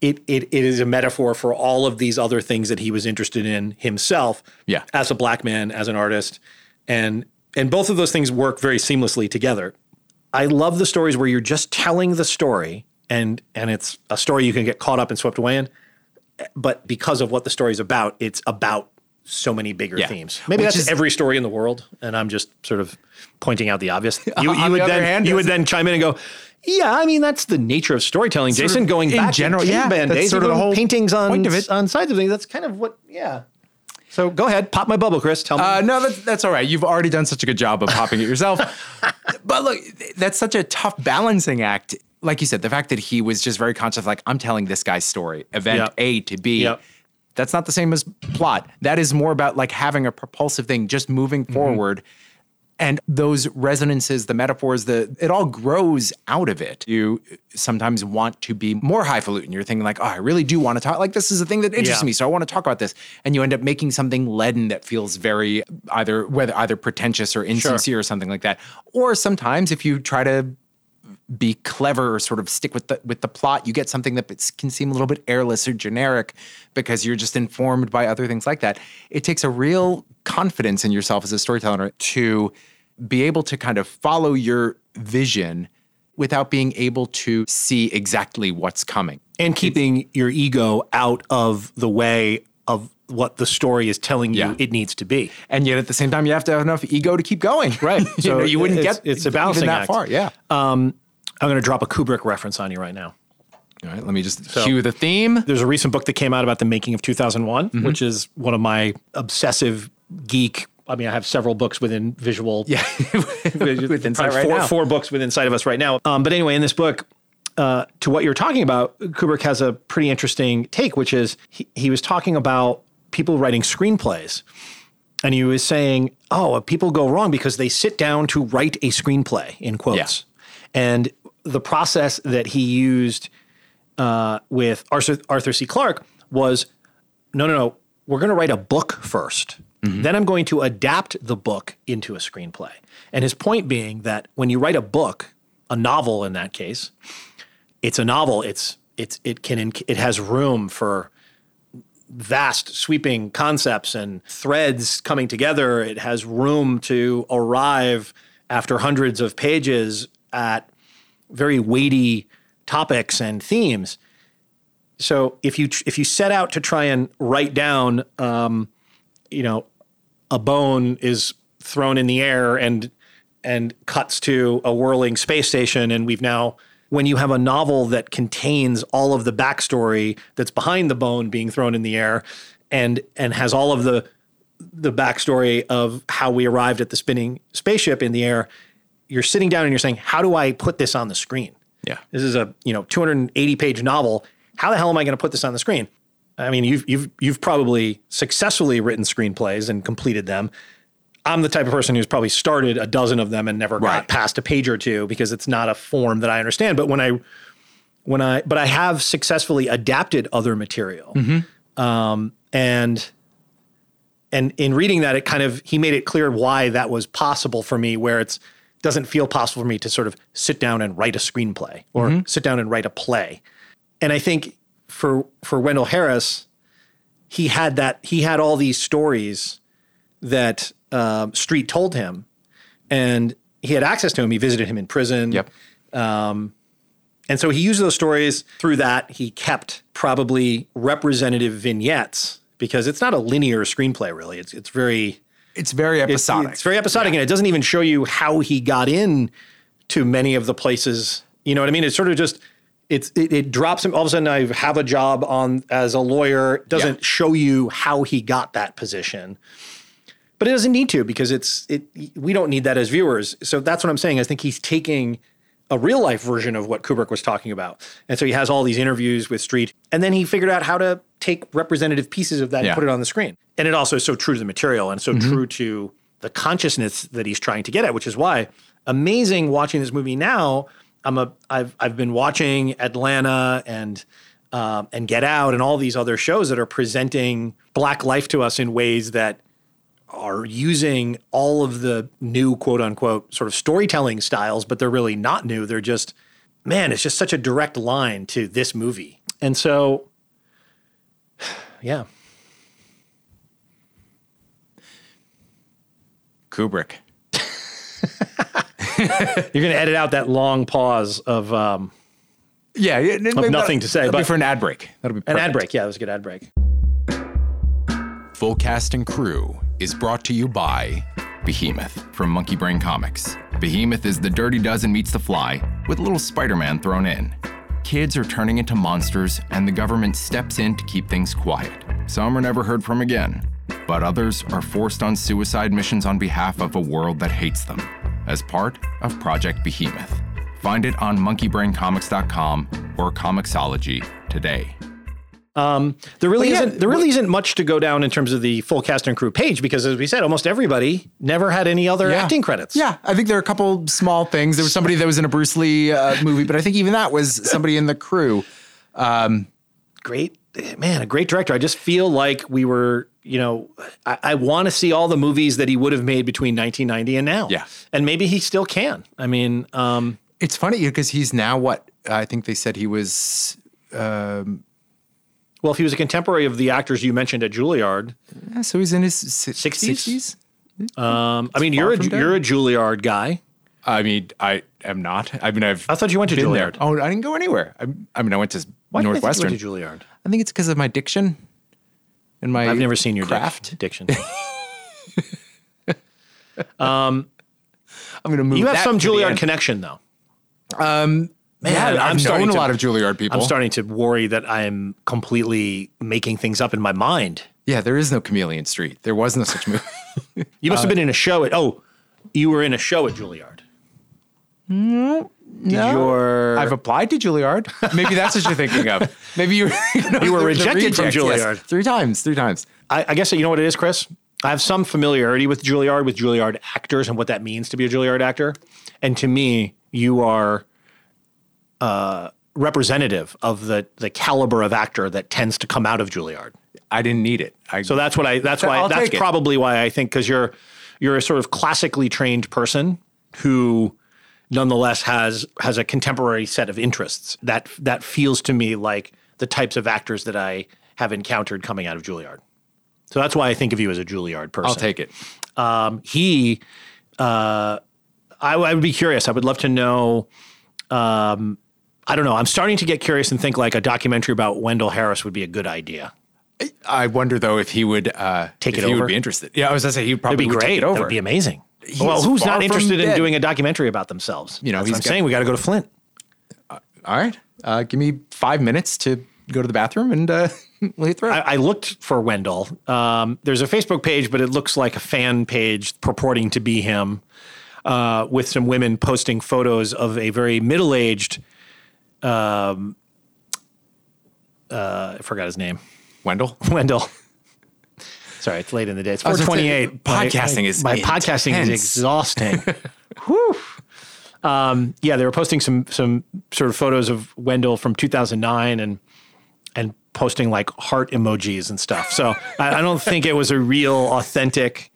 it, it it is a metaphor for all of these other things that he was interested in himself
Yeah.
as a black man as an artist and and both of those things work very seamlessly together i love the stories where you're just telling the story and and it's a story you can get caught up and swept away in but because of what the story is about it's about so many bigger
Yeah.
themes maybe
Which
that's
is-
every story in the world and i'm just sort of pointing out the obvious you, you
the
would
other
then
hand,
you would then chime in and go yeah, I mean that's the nature of storytelling,
Sort
Jason.
of
Going
in
back
general,
to
yeah,
caveman
that's
days,
sort of the whole
paintings on
point of it.
on sides of things. That's kind of what, yeah. So go ahead, pop my bubble, Chris. Tell me.
Uh, no, that's, that's all right. You've already done such a good job of popping it yourself. but look, that's such a tough balancing act. Like you said, the fact that he was just very conscious of like, I'm telling this guy's story, event
Yep.
A to B.
Yep.
That's not the same as plot. That is more about like having a propulsive thing, just moving
Mm-hmm.
forward. And those resonances, the metaphors, the it all grows out of it. You sometimes want to be more highfalutin. You're thinking like, oh, I really do want to talk. Like this is a thing that interests
Yeah.
me, so I want to talk about this. And you end up making something leaden that feels very either whether either pretentious or insincere or something like that. Or sometimes if you try to be clever or sort of stick with the with the plot, you get something that can seem a little bit airless or generic because you're just informed by other things like that. It takes a real confidence in yourself as a storyteller to be able to kind of follow your vision without being able to see exactly what's coming.
and keeping your ego out of the way of what the story is telling you
Yeah.
it needs to be.
And yet at the same time, you have to have enough ego to keep going. Right. you,
So
know, you wouldn't get
it's a
even
balancing
that
act.
far. Yeah.
Um, I'm going to drop a Kubrick reference on you right now.
All right. Let me just cue the theme.
There's a recent book that came out about the making of 2001,
Mm-hmm.
which is one of my obsessive geek. I mean, I have several books within visual.
Yeah. with right
four,
now.
four books within sight of us right now. Um, but anyway, in this book, uh, to what you're talking about, Kubrick has a pretty interesting take, which is he, he was talking about people writing screenplays. And he was saying, oh, people go wrong because they sit down to write a screenplay, in quotes. And the process that he used uh, with Arthur, Arthur C. Clarke was no, no, no, we're going to write a book first. Then I'm going to adapt the book into a screenplay. And his point being that when you write a book, a novel in that case, it's a novel. It's it's it can it has room for vast sweeping concepts and threads coming together. It has room to arrive after hundreds of pages at very weighty topics and themes. So if you if you set out to try and write down, um, you know, a bone is thrown in the air and and cuts to a whirling space station, and we've now when you have a novel that contains all of the backstory that's behind the bone being thrown in the air, and and has all of the the backstory of how we arrived at the spinning spaceship in the air, you're sitting down and you're saying, how do I put this on the screen?
Yeah.
This is a you know 280 page novel. How the hell am I going to put this on the screen? I mean, you've you've you've probably successfully written screenplays and completed them. I'm the type of person who's probably started a dozen of them and never got past a page or two because it's not a form that I understand. But when I when I but I have successfully adapted other material, um, and and in reading that, it kind of he made it clear why that was possible for me. Where it's doesn't feel possible for me to sort of sit down and write a screenplay or sit down and write a play. And I think for for Wendell Harris, he had that he had all these stories that um, Street told him, and he had access to him. He visited him in prison.
Yep.
Um, and so he used those stories through that. He kept probably representative vignettes because it's not a linear screenplay, really. It's it's very
It's very episodic.
it's very episodic, and it doesn't even show you how he got in to many of the places. You know what I mean? It's sort of just it's it, it drops him. All of a sudden, I have a job on as a lawyer. It doesn't
Yeah.
show you how he got that position, but it doesn't need to because it's it. We don't need that as viewers. So that's what I'm saying. I think he's taking a real life version of what Kubrick was talking about, and so he has all these interviews with Street, and then he figured out how to take representative pieces of that
Yeah.
and put it on the screen. And it also is so true to the material and so true to the consciousness that he's trying to get at, which is why amazing watching this movie now. I'm a I've I've been watching Atlanta and um, and Get Out and all these other shows that are presenting black life to us in ways that are using all of the new quote unquote sort of storytelling styles, but they're really not new. They're just man, it's just such a direct line to this movie. And so yeah.
Kubrick.
You're going to edit out that long pause of um,
Yeah, yeah, maybe
nothing to say,
that'll be
but-
for an ad break. That'll be
an ad break. Yeah, that was a good ad break.
Full Cast and Crew is brought to you by Behemoth from Monkeybrain Comics. Behemoth is the Dirty Dozen meets the Fly with little Spider Man thrown in. Kids are turning into monsters, and the government steps in to keep things quiet. Some are never heard from again, but others are forced on suicide missions on behalf of a world that hates them as part of Project Behemoth. Find it on monkeybraincomics.com or Comixology today.
Um, there really
Well, yeah,
isn't there really isn't much to go down in terms of the full cast and crew page because, as we said, almost everybody never had any other
Yeah.
acting credits.
Yeah, I think there are a couple small things. There was somebody that was in a Bruce Lee uh, movie, but I think even that was somebody in the crew.
great man, a great director. I just feel like we were, you know, I, I want to see all the movies that he would have made between 1990 and now.
Yeah.
and maybe he still can. I mean, um,
It's funny because he's now what I think they said he was. Um,
well, if he was a contemporary of the actors you mentioned at Juilliard,
yeah, so he's in his
60s?
60s?
um, I mean, you're a
from dead.
you're a Juilliard guy.
I mean, I am not. I mean, I've.
I thought you went to
been there.
Juilliard.
Oh, I didn't go anywhere. I, I mean, I went to
Why
Northwestern.
did you went to Juilliard?
I think it's because of my diction and my.
I've never seen your
craft.
diction.
um, I'm going to move.
you have
that
some Juilliard connection, though.
Um,
Man,
yeah,
I'm
I've
starting
known a
to-
lot of Juilliard people.
I'm starting to worry that I'm completely making things up in my mind.
Yeah, there is no Chameleon Street. There was no such movie.
You must have uh, been in a show at oh, you were in a show at Juilliard. Mm, Did your
I've applied to Juilliard. Maybe that's what you're thinking of. Maybe you
You were rejected from Juilliard.
three times. Three times.
I, I guess you know what it is, Chris. I have some familiarity with Juilliard, with Juilliard actors, and what that means to be a Juilliard actor. And to me, you are uh, representative of the the caliber of actor that tends to come out of Juilliard.
I didn't need it. I,
So that's what I. That's why.
I'll
that's
take it.
probably why I think because you're you're a sort of classically trained person who nonetheless has has a contemporary set of interests. That that feels to me like the types of actors that I have encountered coming out of Juilliard. So that's why I think of you as a Juilliard person.
I'll take it.
Um, he, uh, I, I would be curious. I would love to know. Um, I don't know. I'm starting to get curious and think like a documentary about Wendell Harris would be a good idea.
I wonder though if he would uh,
Take
if
it
he
over?
would be interested. Yeah, I was gonna say he would probably
That'd be
would
great.
take it over.
That would be amazing.
He
well, who's not interested in
dead.
doing a documentary about themselves?
You know,
That's
he's
what I'm
got-
saying. We got to go to Flint.
All right, uh, give me five minutes to go to the bathroom and uh, we'll hit through.
I, I looked for Wendell. Um, there's a Facebook page, but it looks like a fan page purporting to be him, uh, with some women posting photos of a very middle-aged. Um, uh, I forgot his name.
Wendell.
Wendell. Sorry, it's late in the day. It's
I was gonna say,
428. My-
podcasting
my,
is
my podcasting is exhausting. Whew. Um, yeah, they were posting some some sort of photos of Wendell from 2009 and and posting like heart emojis and stuff. So I, I don't think it was a real authentic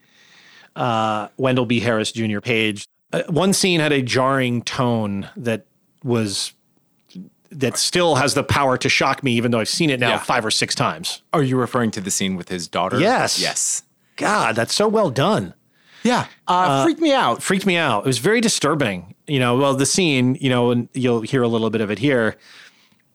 uh, Wendell B. Harris Jr. page. Uh, one scene had a jarring tone that was that still has the power to shock me, even though I've seen it now
Yeah.
five or six times.
Are you referring to the scene with his daughter?
Yes.
Yes.
God, that's so well done.
Yeah. Uh, freaked me out.
Freaked me out. It was very disturbing. You know, well, the scene, you know, and you'll hear a little bit of it here.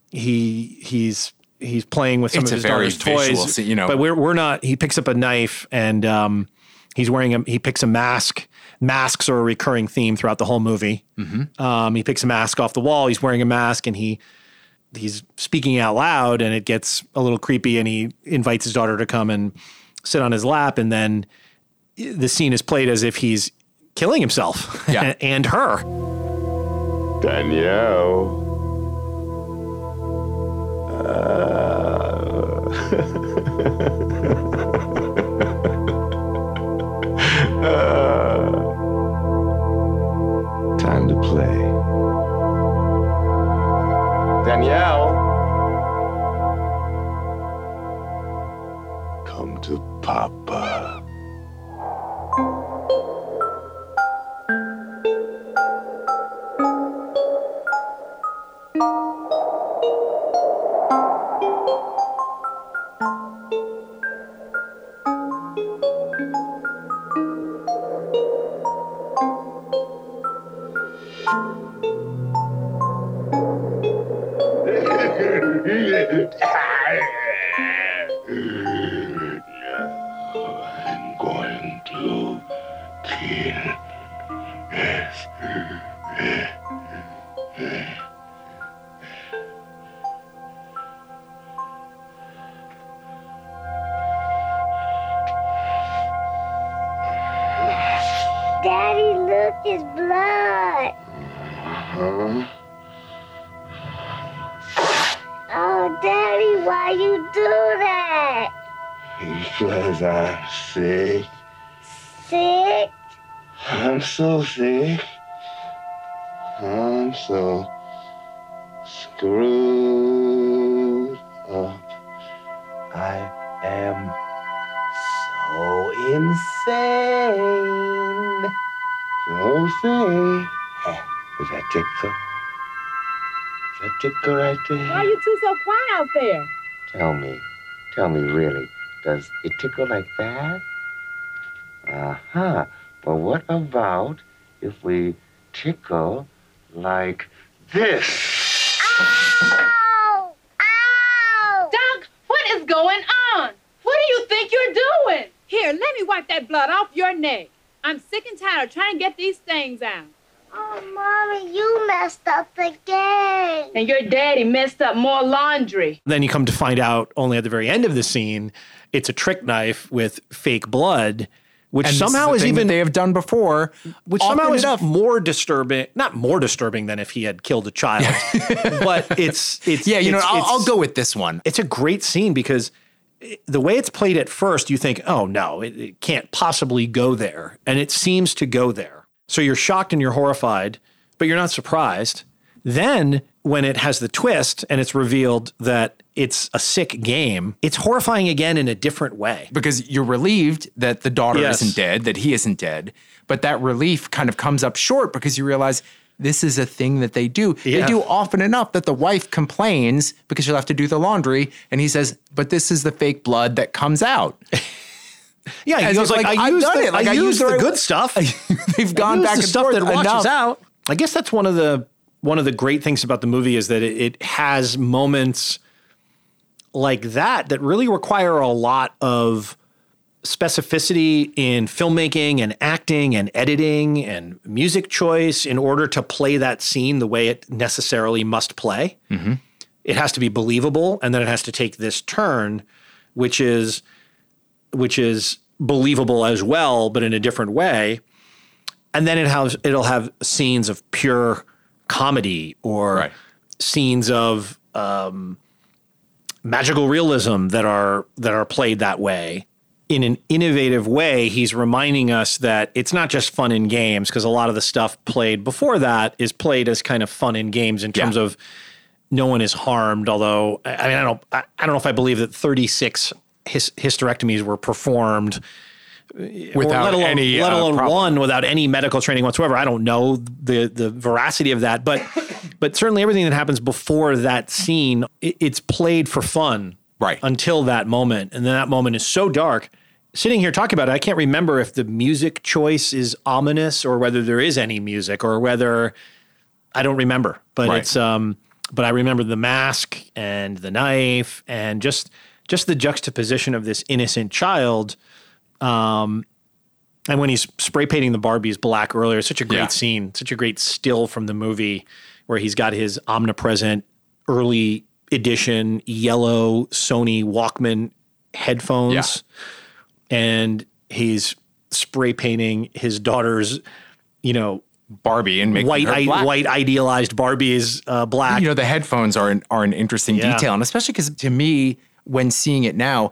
He he's he's playing with some
It's
of his daughter's toys,
scene, you know.
But we're we're not. He picks up a knife and um, he's wearing a he picks a mask. Masks are a recurring theme throughout the whole movie.
Mm-hmm.
Um, he picks a mask off the wall. He's wearing a mask and he he's speaking out loud and it gets a little creepy and he invites his daughter to come and sit on his lap and then the scene is played as if he's killing himself
Yeah.
and her.
Danielle. Time Come to Papa. Is that tickle? Is that tickle right there?
Why are you two so quiet out there?
Tell me, tell me really, does it tickle like that? Uh-huh. Well, what about if we tickle like this?
Ow! Ow!
Doc, what is going on? What do you think you're doing? Here, let me wipe that blood off your neck. I'm sick and tired of trying to get these things out.
Oh, Mommy, you messed up again.
And your daddy messed up more laundry.
Then you come to find out only at the very end of the scene, it's a trick knife with fake blood, which
And this
somehow
the
is
thing
even
that they have done before,
which somehow is
enough.
more disturbing. Not more disturbing than if he had killed a child, but it's it's
Yeah, you know, I'll, I'll go with this one.
It's a great scene because the way it's played at first, you think, oh no, it, it can't possibly go there, and it seems to go there. So you're shocked and you're horrified, but you're not surprised. Then when it has the twist and it's revealed that it's a sick game, it's horrifying again in a different way.
because you're relieved that the daughter
Yes.
isn't dead, that he isn't dead, but that relief kind of comes up short because you realize this is a thing that they do. They do often enough that the wife complains because she'll have to do the laundry, and he says, "But this is the fake blood that comes out."
Yeah, he goes like,
like,
I used the,
it. Like,
I
I
used
used
the good stuff.
They've gone back
the
and
stuff
forth
that washes out. I guess that's one of the one of the great things about the movie is that it, it has moments like that that really require a lot of specificity in filmmaking and acting and editing and music choice in order to play that scene the way it necessarily must play. Mm-hmm. It has to be believable, and then it has to take this turn, which is which is believable as well, but in a different way. And then it has it'll have scenes of pure comedy or scenes of um, magical realism that are that are played that way in an innovative way. He's reminding us that it's not just fun in games because a lot of the stuff played before that is played as kind of fun in games in terms of no one is harmed. Although I I mean I don't I, I don't know if I believe that 36 hys- hysterectomies were performed
Without
let alone,
any,
let
uh,
alone
problem.
one without any medical training whatsoever. I don't know the the veracity of that, but but certainly everything that happens before that scene, it, it's played for fun,
right?
Until that moment, and then that moment is so dark. Sitting here talking about it, I can't remember if the music choice is ominous or whether there is any music or whether I don't remember. But
Right.
it's um, but I remember the mask and the knife and just just the juxtaposition of this innocent child. Um, and when he's spray painting the Barbies black earlier, such a great
Yeah.
scene, such a great still from the movie where he's got his omnipresent early edition yellow Sony Walkman headphones, and he's spray painting his daughter's, you know,
Barbie and making
white
her
i- white idealized Barbies uh, black.
You know, the headphones are an, are an interesting
Yeah.
detail, and especially because to me, when seeing it now,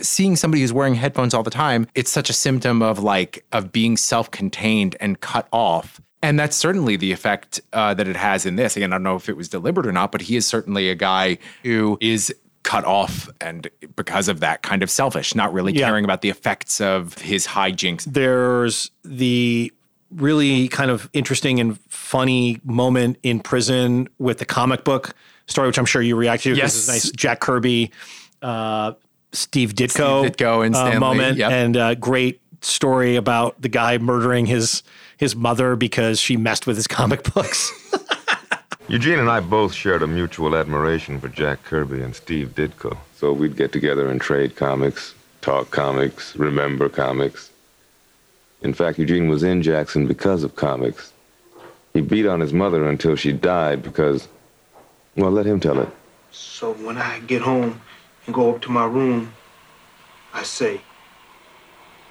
seeing somebody who's wearing headphones all the time, it's such a symptom of like of being self-contained and cut off. And that's certainly the effect uh, that it has in this. Again, I don't know if it was deliberate or not, but he is certainly a guy who is cut off and because of that kind of selfish, not really
Yeah.
caring about the effects of his hijinks.
there's the really kind of interesting and funny moment in prison with the comic book story, which I'm sure you react to.
Yes.
it's a nice Jack Kirby, uh, Steve Ditko,
Steve Ditko and
uh, moment,
yep.
and a great story about the guy murdering his his mother because she messed with his comic books.
Eugene and I both shared a mutual admiration for Jack Kirby and Steve Ditko. So we'd get together and trade comics, talk comics, remember comics. In fact, Eugene was in Jackson because of comics. He beat on his mother until she died because, well, let him tell it.
So when I get home and go up to my room, I say,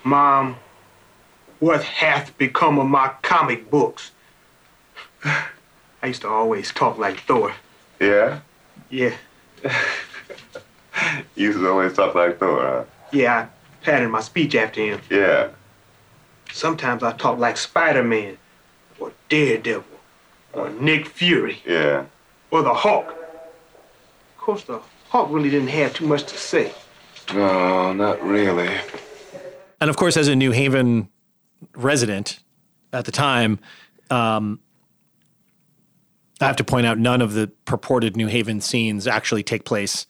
Mom, what hath become of my comic books? I used to always talk like Thor.
Yeah?
Yeah,
You used to always talk like Thor, huh?
yeah, I patterned my speech after him.
Yeah.
Sometimes I talk like Spider-Man, or Daredevil, or Nick Fury,
Yeah.
or the Hulk. Of course, the Hulk really didn't have too much to say.
No, not really.
and of course, as a New Haven resident at the time, um, I have to point out none of the purported New Haven scenes actually take place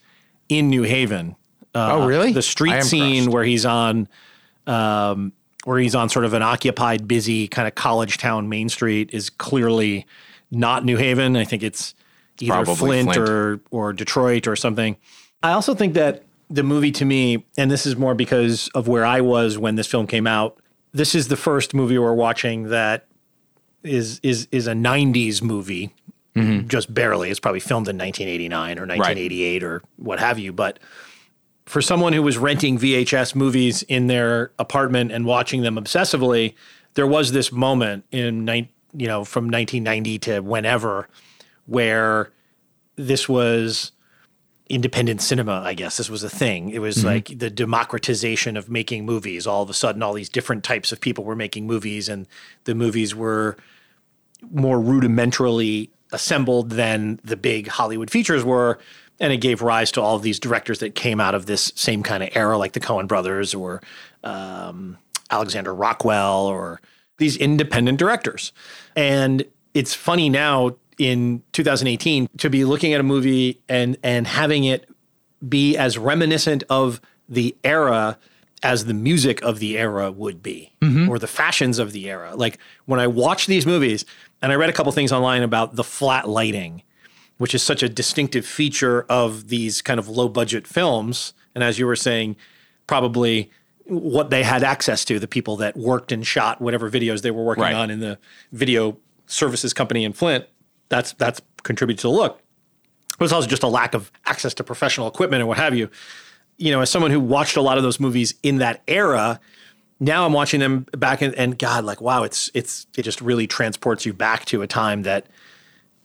in New Haven. Uh,
Oh, really?
The street scene
crushed.
where he's on, um, where he's on sort of an occupied, busy kind of college town main street is clearly not New Haven. I think it's either Flint,
Flint.
or or Detroit or something. I also think that the movie to me, and this is more because of where I was when this film came out. This is the first movie we're watching that is is is a '90s movie,
Mm-hmm.
just barely. It's probably filmed in 1989 or 1988 or what have you. But for someone who was renting VHS movies in their apartment and watching them obsessively, there was this moment in nine, you know, from 1990 to whenever, where this was independent cinema, I guess. This was a thing. It was
Mhm.
like the democratization of making movies. All of a sudden, all these different types of people were making movies, and the movies were more rudimentarily assembled than the big Hollywood features were. And it gave rise to all of these directors that came out of this same kind of era, like the Coen brothers or um, Alexander Rockwell or these independent directors. And it's funny now in 2018 to be looking at a movie and and having it be as reminiscent of the era as the music of the era would be mm-hmm. or the fashions of the era. Like when I watch these movies and I read a couple things online about the flat lighting, which is such a distinctive feature of these kind of low budget films and as you were saying probably what they had access to the people that worked and shot whatever videos they were working
Right.
on in the video services company in Flint that's that's contributed to the look but it's also just a lack of access to professional equipment and what have you. You know, as someone who watched a lot of those movies in that era, now I'm watching them back and, and God, like, wow, it's it's it just really transports you back to a time that,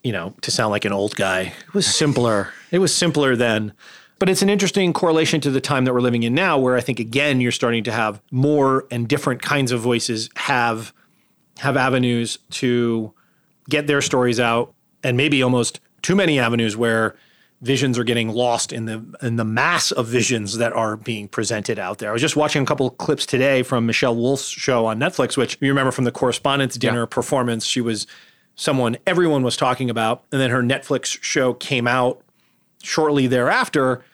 you know, to sound like an old guy, it was simpler. it was simpler then. But it's an interesting correlation to the time that we're living in now, where I think again you're starting to have more and different kinds of voices have have avenues to get their stories out and maybe almost too many avenues where visions are getting lost in the in the mass of visions that are being presented out there. I was just watching a couple of clips today from Michelle Wolf's show on Netflix, which you remember from the correspondence dinner performance. She was someone everyone was talking about, and then her Netflix show came out shortly thereafter.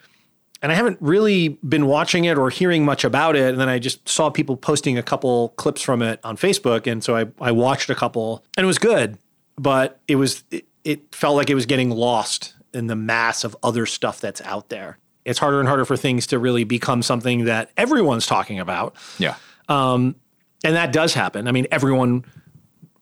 And I haven't really been watching it or hearing much about it. And then I just saw people posting a couple clips from it on Facebook. And so I, I watched a couple and it was good, but it was, it, it felt like it was getting lost in the mass of other stuff that's out there. It's harder and harder for things to really become something that everyone's talking about.
Yeah.
Um, and that does happen. I mean, everyone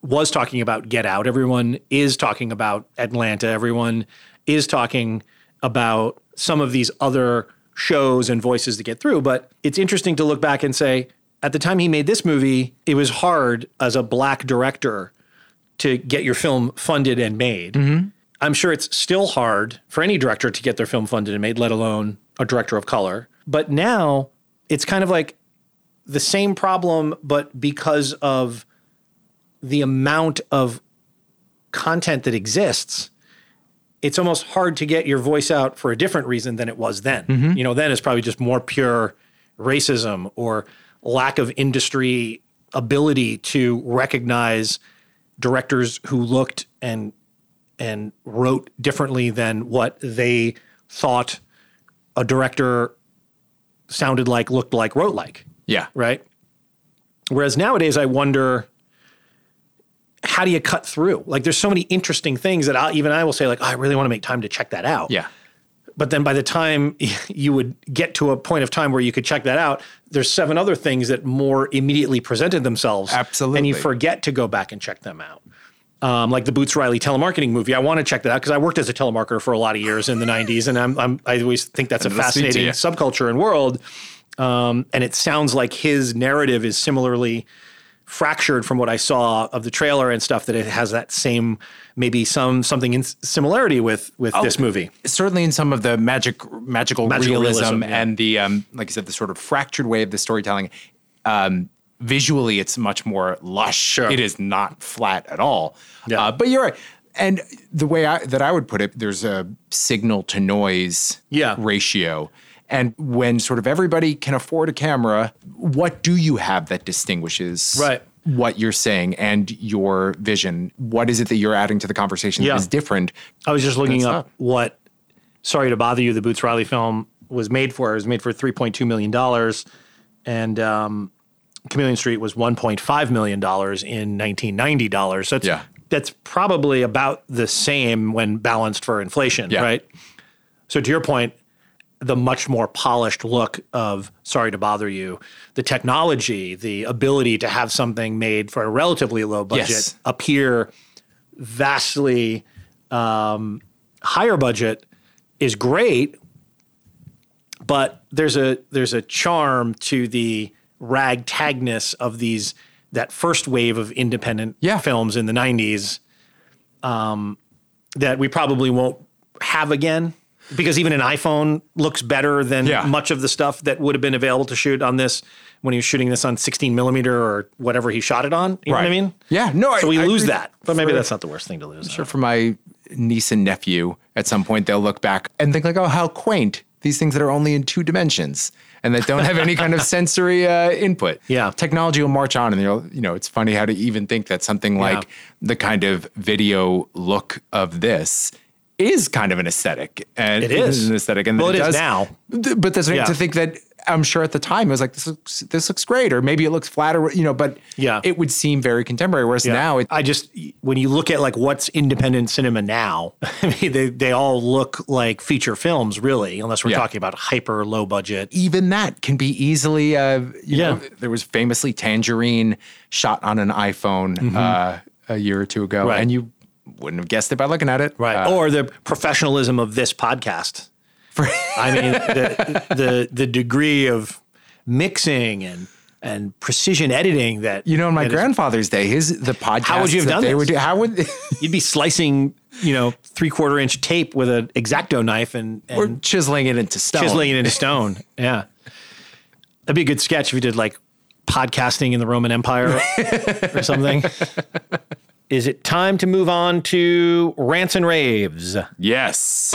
was talking about Get Out. Everyone is talking about Atlanta. Everyone is talking about some of these other shows and voices to get through. But it's interesting to look back and say, at the time he made this movie, it was hard as a black director to get your film funded and made. I'm sure it's still hard for any director to get their film funded and made, let alone a director of color. But now it's kind of like the same problem, but because of the amount of content that exists, it's almost hard to get your voice out for a different reason than it was then.
Mhm.
You know, then it's probably just more pure racism or lack of industry ability to recognize directors who looked and and wrote differently than what they thought a director sounded like, looked like, wrote like.
Yeah.
Right. Whereas nowadays, I wonder how do you cut through? Like, there's so many interesting things that I, even I will say, like, oh, I really want to make time to check that out.
Yeah.
But then by the time you would get to a point of time where you could check that out, there's seven other things that more immediately presented themselves. Absolutely. And you forget to go back and check them out. Um, like the Boots Riley telemarketing movie. I want to check that out because I worked as a telemarketer for a lot of years in the 90s. And I'm, I'm, I always think that's a
And to
fascinating subculture and world. Um, and it sounds like his narrative is similarly fractured from what I saw of the trailer and stuff that it has that same maybe some something in similarity with with
Oh,
this movie.
certainly in some of the magic magical,
Magical
realism,
realism, yeah.
and the um, like you said the sort of fractured way of the storytelling um, visually it's much more lush it is not flat at all uh, but you're right and the way I, that I would put it there's a signal to noise
Yeah.
ratio and when sort of everybody can afford a camera what do you have that distinguishes
Right.
What you're saying and your vision what is it that you're adding to the conversation
Yeah.
that is different
I was just looking up what Sorry to Bother You, the Boots Riley film was made for. It was made for $3.2 million. And um, Chameleon Street was $1.5 million in 1990 dollars. So that's, that's probably about the same when balanced for inflation, right? So to your point, the much more polished look of Sorry to Bother You, the technology, the ability to have something made for a relatively low budget
Yes.
appear vastly um, higher budget is great, but there's a there's a charm to the ragtagness of these that first wave of independent films in the 90s um, that we probably won't have again. Because even an iPhone looks better than
Yeah.
much of the stuff that would have been available to shoot on this when he was shooting this on 16 millimeter or whatever he shot it on. You know what I mean?
Yeah, no,
So
I-
we
I
lose that, but maybe that's not the worst thing to lose.
sure for my niece and nephew at some point they'll look back and think like oh how quaint these things that are only in two dimensions and that don't have any kind of sensory uh, input
Yeah.
technology will march on and you'll you know it's funny how to even think that something like the kind of video look of this is kind of an aesthetic and
It is.
an aesthetic and
Well, it is
does-
now.
But that's
Yeah.
to think that I'm sure at the time it was like this looks this looks great or maybe it looks flat or you know but
Yeah.
it would seem very contemporary whereas
Yeah.
now it,
I just when you look at like what's independent cinema now, I mean they they all look like feature films really, unless we're
Yeah.
talking about hyper low budget.
even that can be easily uh you
Yeah.
know, there was famously tangerine shot on an iphone uh, a year or two ago
Mm-hmm. Right.
and you wouldn't have guessed it by looking at it
Right.
Uh,
or the professionalism of this podcast. I mean the the the degree of mixing and and precision editing that
you know in my
that is-
grandfather's day his the podcast
How would you have done
they
this?
would do, how would
you'd be slicing, you know, three quarter inch tape with an exacto knife and, and
or chiseling it into stone
chiseling it into stone. Yeah. That'd be a good sketch if you did like podcasting in the Roman Empire or something. Is it time to move on to rants and raves?
yes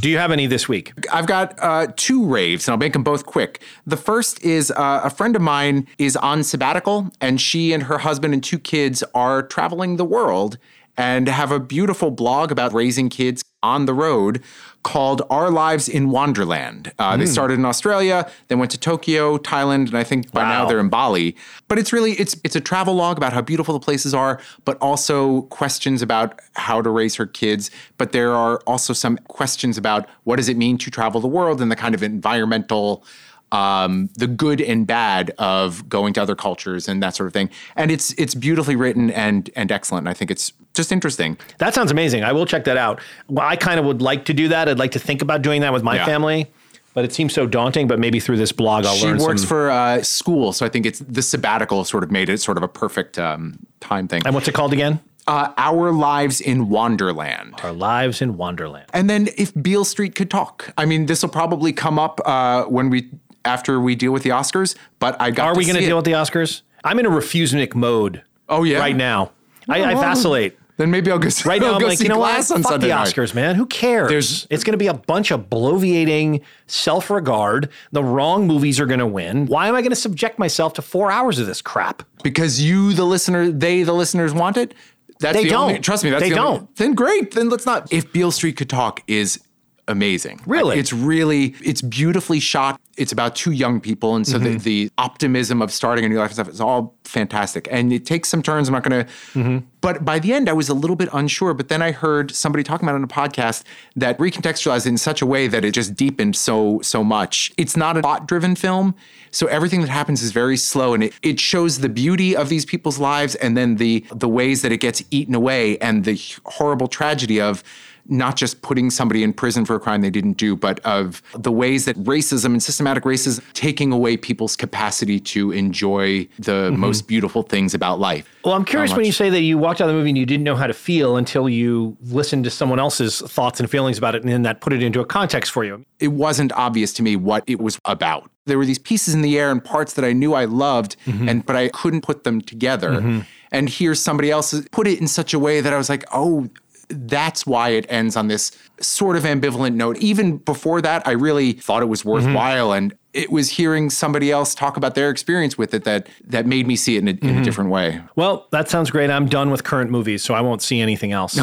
Do you have any this week?
I've got uh, two raves, and I'll make them both quick. The first is uh, a friend of mine is on sabbatical, and she and her husband and two kids are traveling the world and have a beautiful blog about raising kids on the road called Our Lives in Wonderland. Uh, They started in Australia, then went to Tokyo, Thailand, and I think by now they're in Bali. But it's really it's it's a travel log about how beautiful the places are, but also questions about how to raise her kids. But there are also some questions about what does it mean to travel the world and the kind of environmental um, the good and bad of going to other cultures and that sort of thing. And it's it's beautifully written and and excellent. I think it's just interesting.
That sounds amazing. I will check that out. Well, I kind of would like to do that. I'd like to think about doing that with my
Yeah.
family, but it seems so daunting. But maybe through this blog, I'll
she
learn
works
some.
for uh, school, so I think it's the sabbatical sort of made it sort of a perfect um, time thing.
and what's it called again?
Uh, Our lives in Wonderland.
Our lives in Wonderland.
And then if Beale Street could talk, I mean, this will probably come up uh, when we after we deal with the Oscars. But I got.
Are we going to deal with the Oscars? I'm in a refusenick mode.
Oh yeah,
right now. I, I vacillate.
Then maybe I'll go.
Right now,
I'll
I'm
go
like,
see
you know what?
On
Fuck
Sunday
the
night.
Oscars, man. Who cares?
There's-
it's going to be a bunch of bloviating self-regard. The wrong movies are going to win. Why am I going to subject myself to four hours of this crap?
because you, the listener, they, the listeners, want it. That's
They
the
don't.
trust me, that's
They
the only-
don't.
then great. Then let's not. If Beale Street could talk is amazing.
Really?
it's really it's beautifully shot. It's about two young people, and so
Mm-hmm.
the, the optimism of starting a new life and stuff is all fantastic. And it takes some turns. I'm not going to.
Mm-hmm.
But by the end, I was a little bit unsure. But then I heard somebody talking about it on a podcast that recontextualized it in such a way that it just deepened so so much. It's not a plot driven film. So everything that happens is very slow and it, it shows the beauty of these people's lives and then the the ways that it gets eaten away and the horrible tragedy of not just putting somebody in prison for a crime they didn't do, but of the ways that racism and systematic racism taking away people's capacity to enjoy the mm-hmm. most beautiful things about life.
Well, I'm curious when you say that you walked out of the movie and you didn't know how to feel until you listened to someone else's thoughts and feelings about it, and then that put it into a context for you.
it wasn't obvious to me what it was about. There were these pieces in the air and parts that I knew I loved, mm-hmm. and but I couldn't put them together. Mm-hmm. And here somebody else put it in such a way that I was like, oh, that's why it ends on this sort of ambivalent note. Even before that, I really thought it was worthwhile, and it was hearing somebody else talk about their experience with it that that made me see it in a, in a different way.
Well, that sounds great. I'm done with current movies, so I won't see anything else.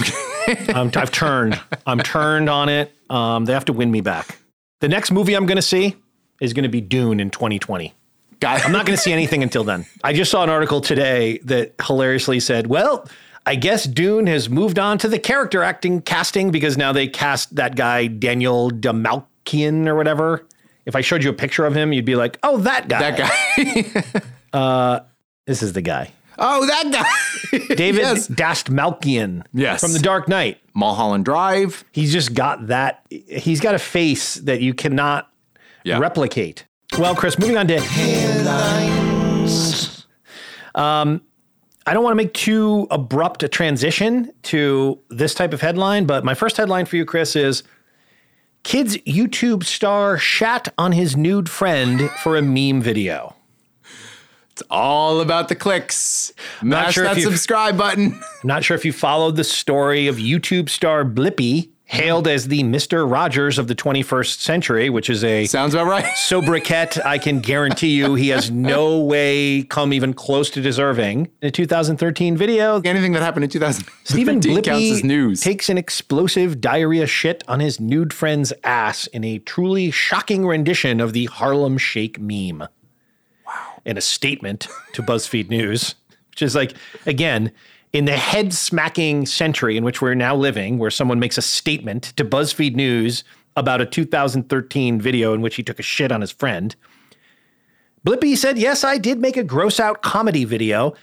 um, I've turned. I'm turned on it. Um, they have to win me back. The next movie I'm going to see is going to be Dune in 2020.
Got
I'm not going to see anything until then. I just saw an article today that hilariously said, well, I guess Dune has moved on to the character acting casting because now they cast that guy, Daniel Damalkian or whatever. If I showed you a picture of him, you'd be like, oh, that guy.
that guy.
Uh, this is the guy.
oh, that guy.
David
Yes.
Dastmalkian.
Yes.
From The Dark Knight.
Mulholland Drive.
He's just got that. He's got a face that you cannot
Yeah.
replicate. Well, Chris, moving on to headlines. Um, I don't want to make too abrupt a transition to this type of headline, but my first headline for you, Chris, is Kids YouTube star shat on his nude friend for a meme video.
It's all about the clicks. Mash
sure
that subscribe button.
I'm not sure if you followed the story of YouTube star Blippi, hailed as the Mr. Rogers of the 21st century, which is a
sounds about right.
sobriquet I can guarantee you he has no way come even close to deserving. In a 2013 video,
Anything that happened in 2000
Stevin
counts as news.
takes an explosive diarrhea shit on his nude friend's ass in a truly shocking rendition of the Harlem Shake meme. Wow. In a statement to BuzzFeed News, which is like, again, in the head smacking century in which we're now living, where someone makes a statement to BuzzFeed News about a 2013 video in which he took a shit on his friend. Blippi said, Yes, I did make a gross out comedy video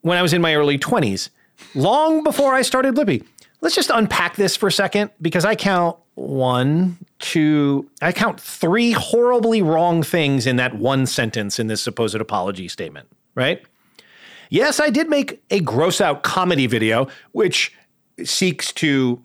when I was in my early 20s, long before I started Blippi. Let's just unpack this for a second because I count one, two, I count three horribly wrong things in that one sentence in this supposed apology statement, right? Yes, I did make a gross out comedy video, which seeks to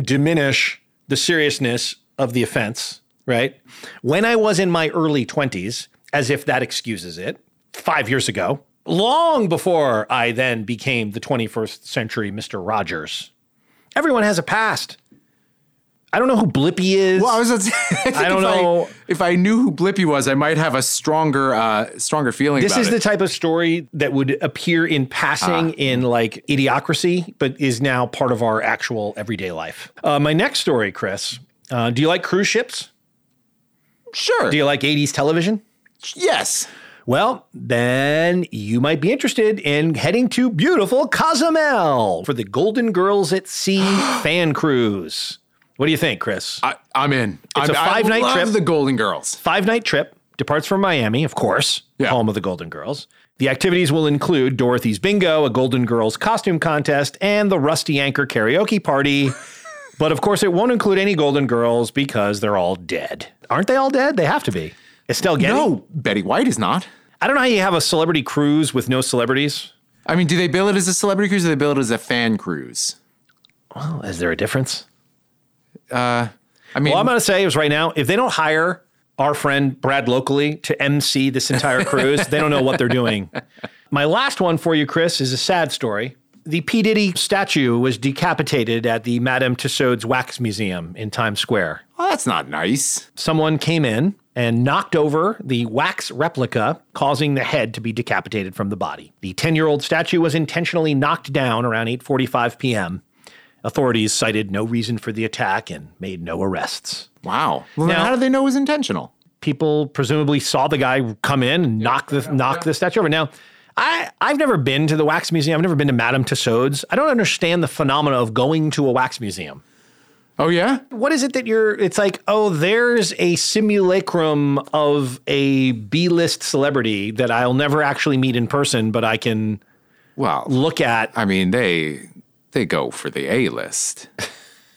diminish the seriousness of the offense, right? When I was in my early 20s, as if that excuses it, five years ago, long before I then became the 21st century Mr. Rogers. Everyone has a past. I don't know who Blippi is.
Well, I was. say, I,
I don't
if
know.
if I knew who Blippi was, I might have a stronger, uh, stronger feeling.
This
about
is
it.
the type of story that would appear in passing
Ah.
in like idiocracy, but is now part of our actual everyday life. Uh, my next story, Chris. Uh, do you like cruise ships?
Sure.
Do you like 80s television?
yes.
Well, then you might be interested in heading to beautiful Cozumel for the Golden Girls at Sea fan cruise. What do you think, Chris?
I, I'm in.
It's
I'm,
a five-night
I love
trip.
The Golden Girls.
Five night trip departs from Miami, of course,
Yeah.
home of the Golden Girls. The activities will include Dorothy's Bingo, a Golden Girls costume contest, and the Rusty Anchor karaoke party. but of course, it won't include any Golden Girls because they're all dead. Aren't they all dead? They have to be. Estelle Getty?
No, Betty White is not.
I don't know how you have a celebrity cruise with no celebrities.
I mean, do they bill it as a celebrity cruise or do they bill it as a fan cruise?
Well, is there a difference?
Uh, I mean,
Well, I'm going to say is right now, if they don't hire our friend Brad locally to MC this entire cruise, they don't know what they're doing. My last one for you, Chris, is a sad story. The P. Diddy statue was decapitated at the Madame Tussauds Wax Museum in Times Square.
well, that's not nice.
Someone came in and knocked over the wax replica, causing the head to be decapitated from the body. The 10-year-old statue was intentionally knocked down around 8:45 p.m. Authorities cited no reason for the attack and made no arrests.
Wow. Well,
Now-
how do they know it was intentional?
people presumably saw the guy come in and knock the knock the statue over. Now, I I've never been to the wax museum. I've never been to Madame Tussauds. I don't understand the phenomena of going to a wax museum.
Oh yeah.
What is it that you're? It's like, oh, there's a simulacrum of a B-list celebrity that I'll never actually meet in person, but I can
Well,
look at.
I mean, they they go for the A list.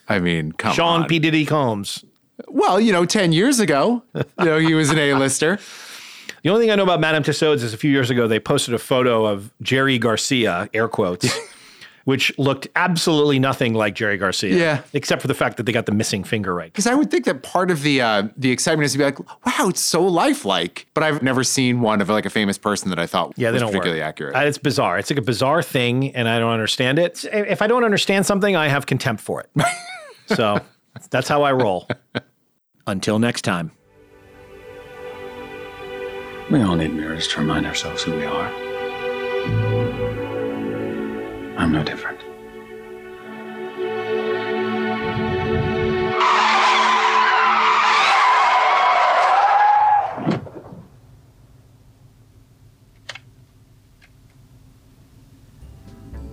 I mean, come
Sean
on.
P. Diddy Combs.
Well, you know, ten years ago, you know, he was an A lister.
The only thing I know about Madame Tussauds is a few years ago they posted a photo of Jerry Garcia, air quotes, which looked absolutely nothing like Jerry Garcia.
Yeah.
Except for the fact that they got the missing finger right.
Because I would think that part of the uh, the excitement is to be like, wow, it's so lifelike. But I've never seen one of like a famous person that I thought
Yeah, they
was
don't
particularly
work.
accurate.
Uh, It's bizarre. It's like a bizarre thing, and I don't understand it. If I don't understand something, I have contempt for it. so that's how I roll. Until next time.
We all need mirrors to remind ourselves who we are. I'm no different.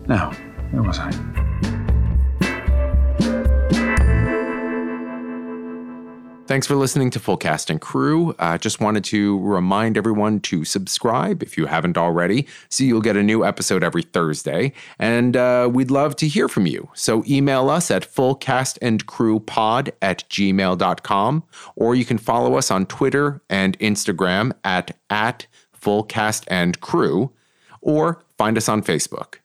Now, where was I?
Thanks for listening to Full Cast and Crew. Uh, just wanted to remind everyone to subscribe if you haven't already, so you'll get a new episode every Thursday. And uh, we'd love to hear from you. So email us at fullcastandcrewpod at gmail.com, or you can follow us on Twitter and Instagram at, at fullcastandcrew, or find us on Facebook.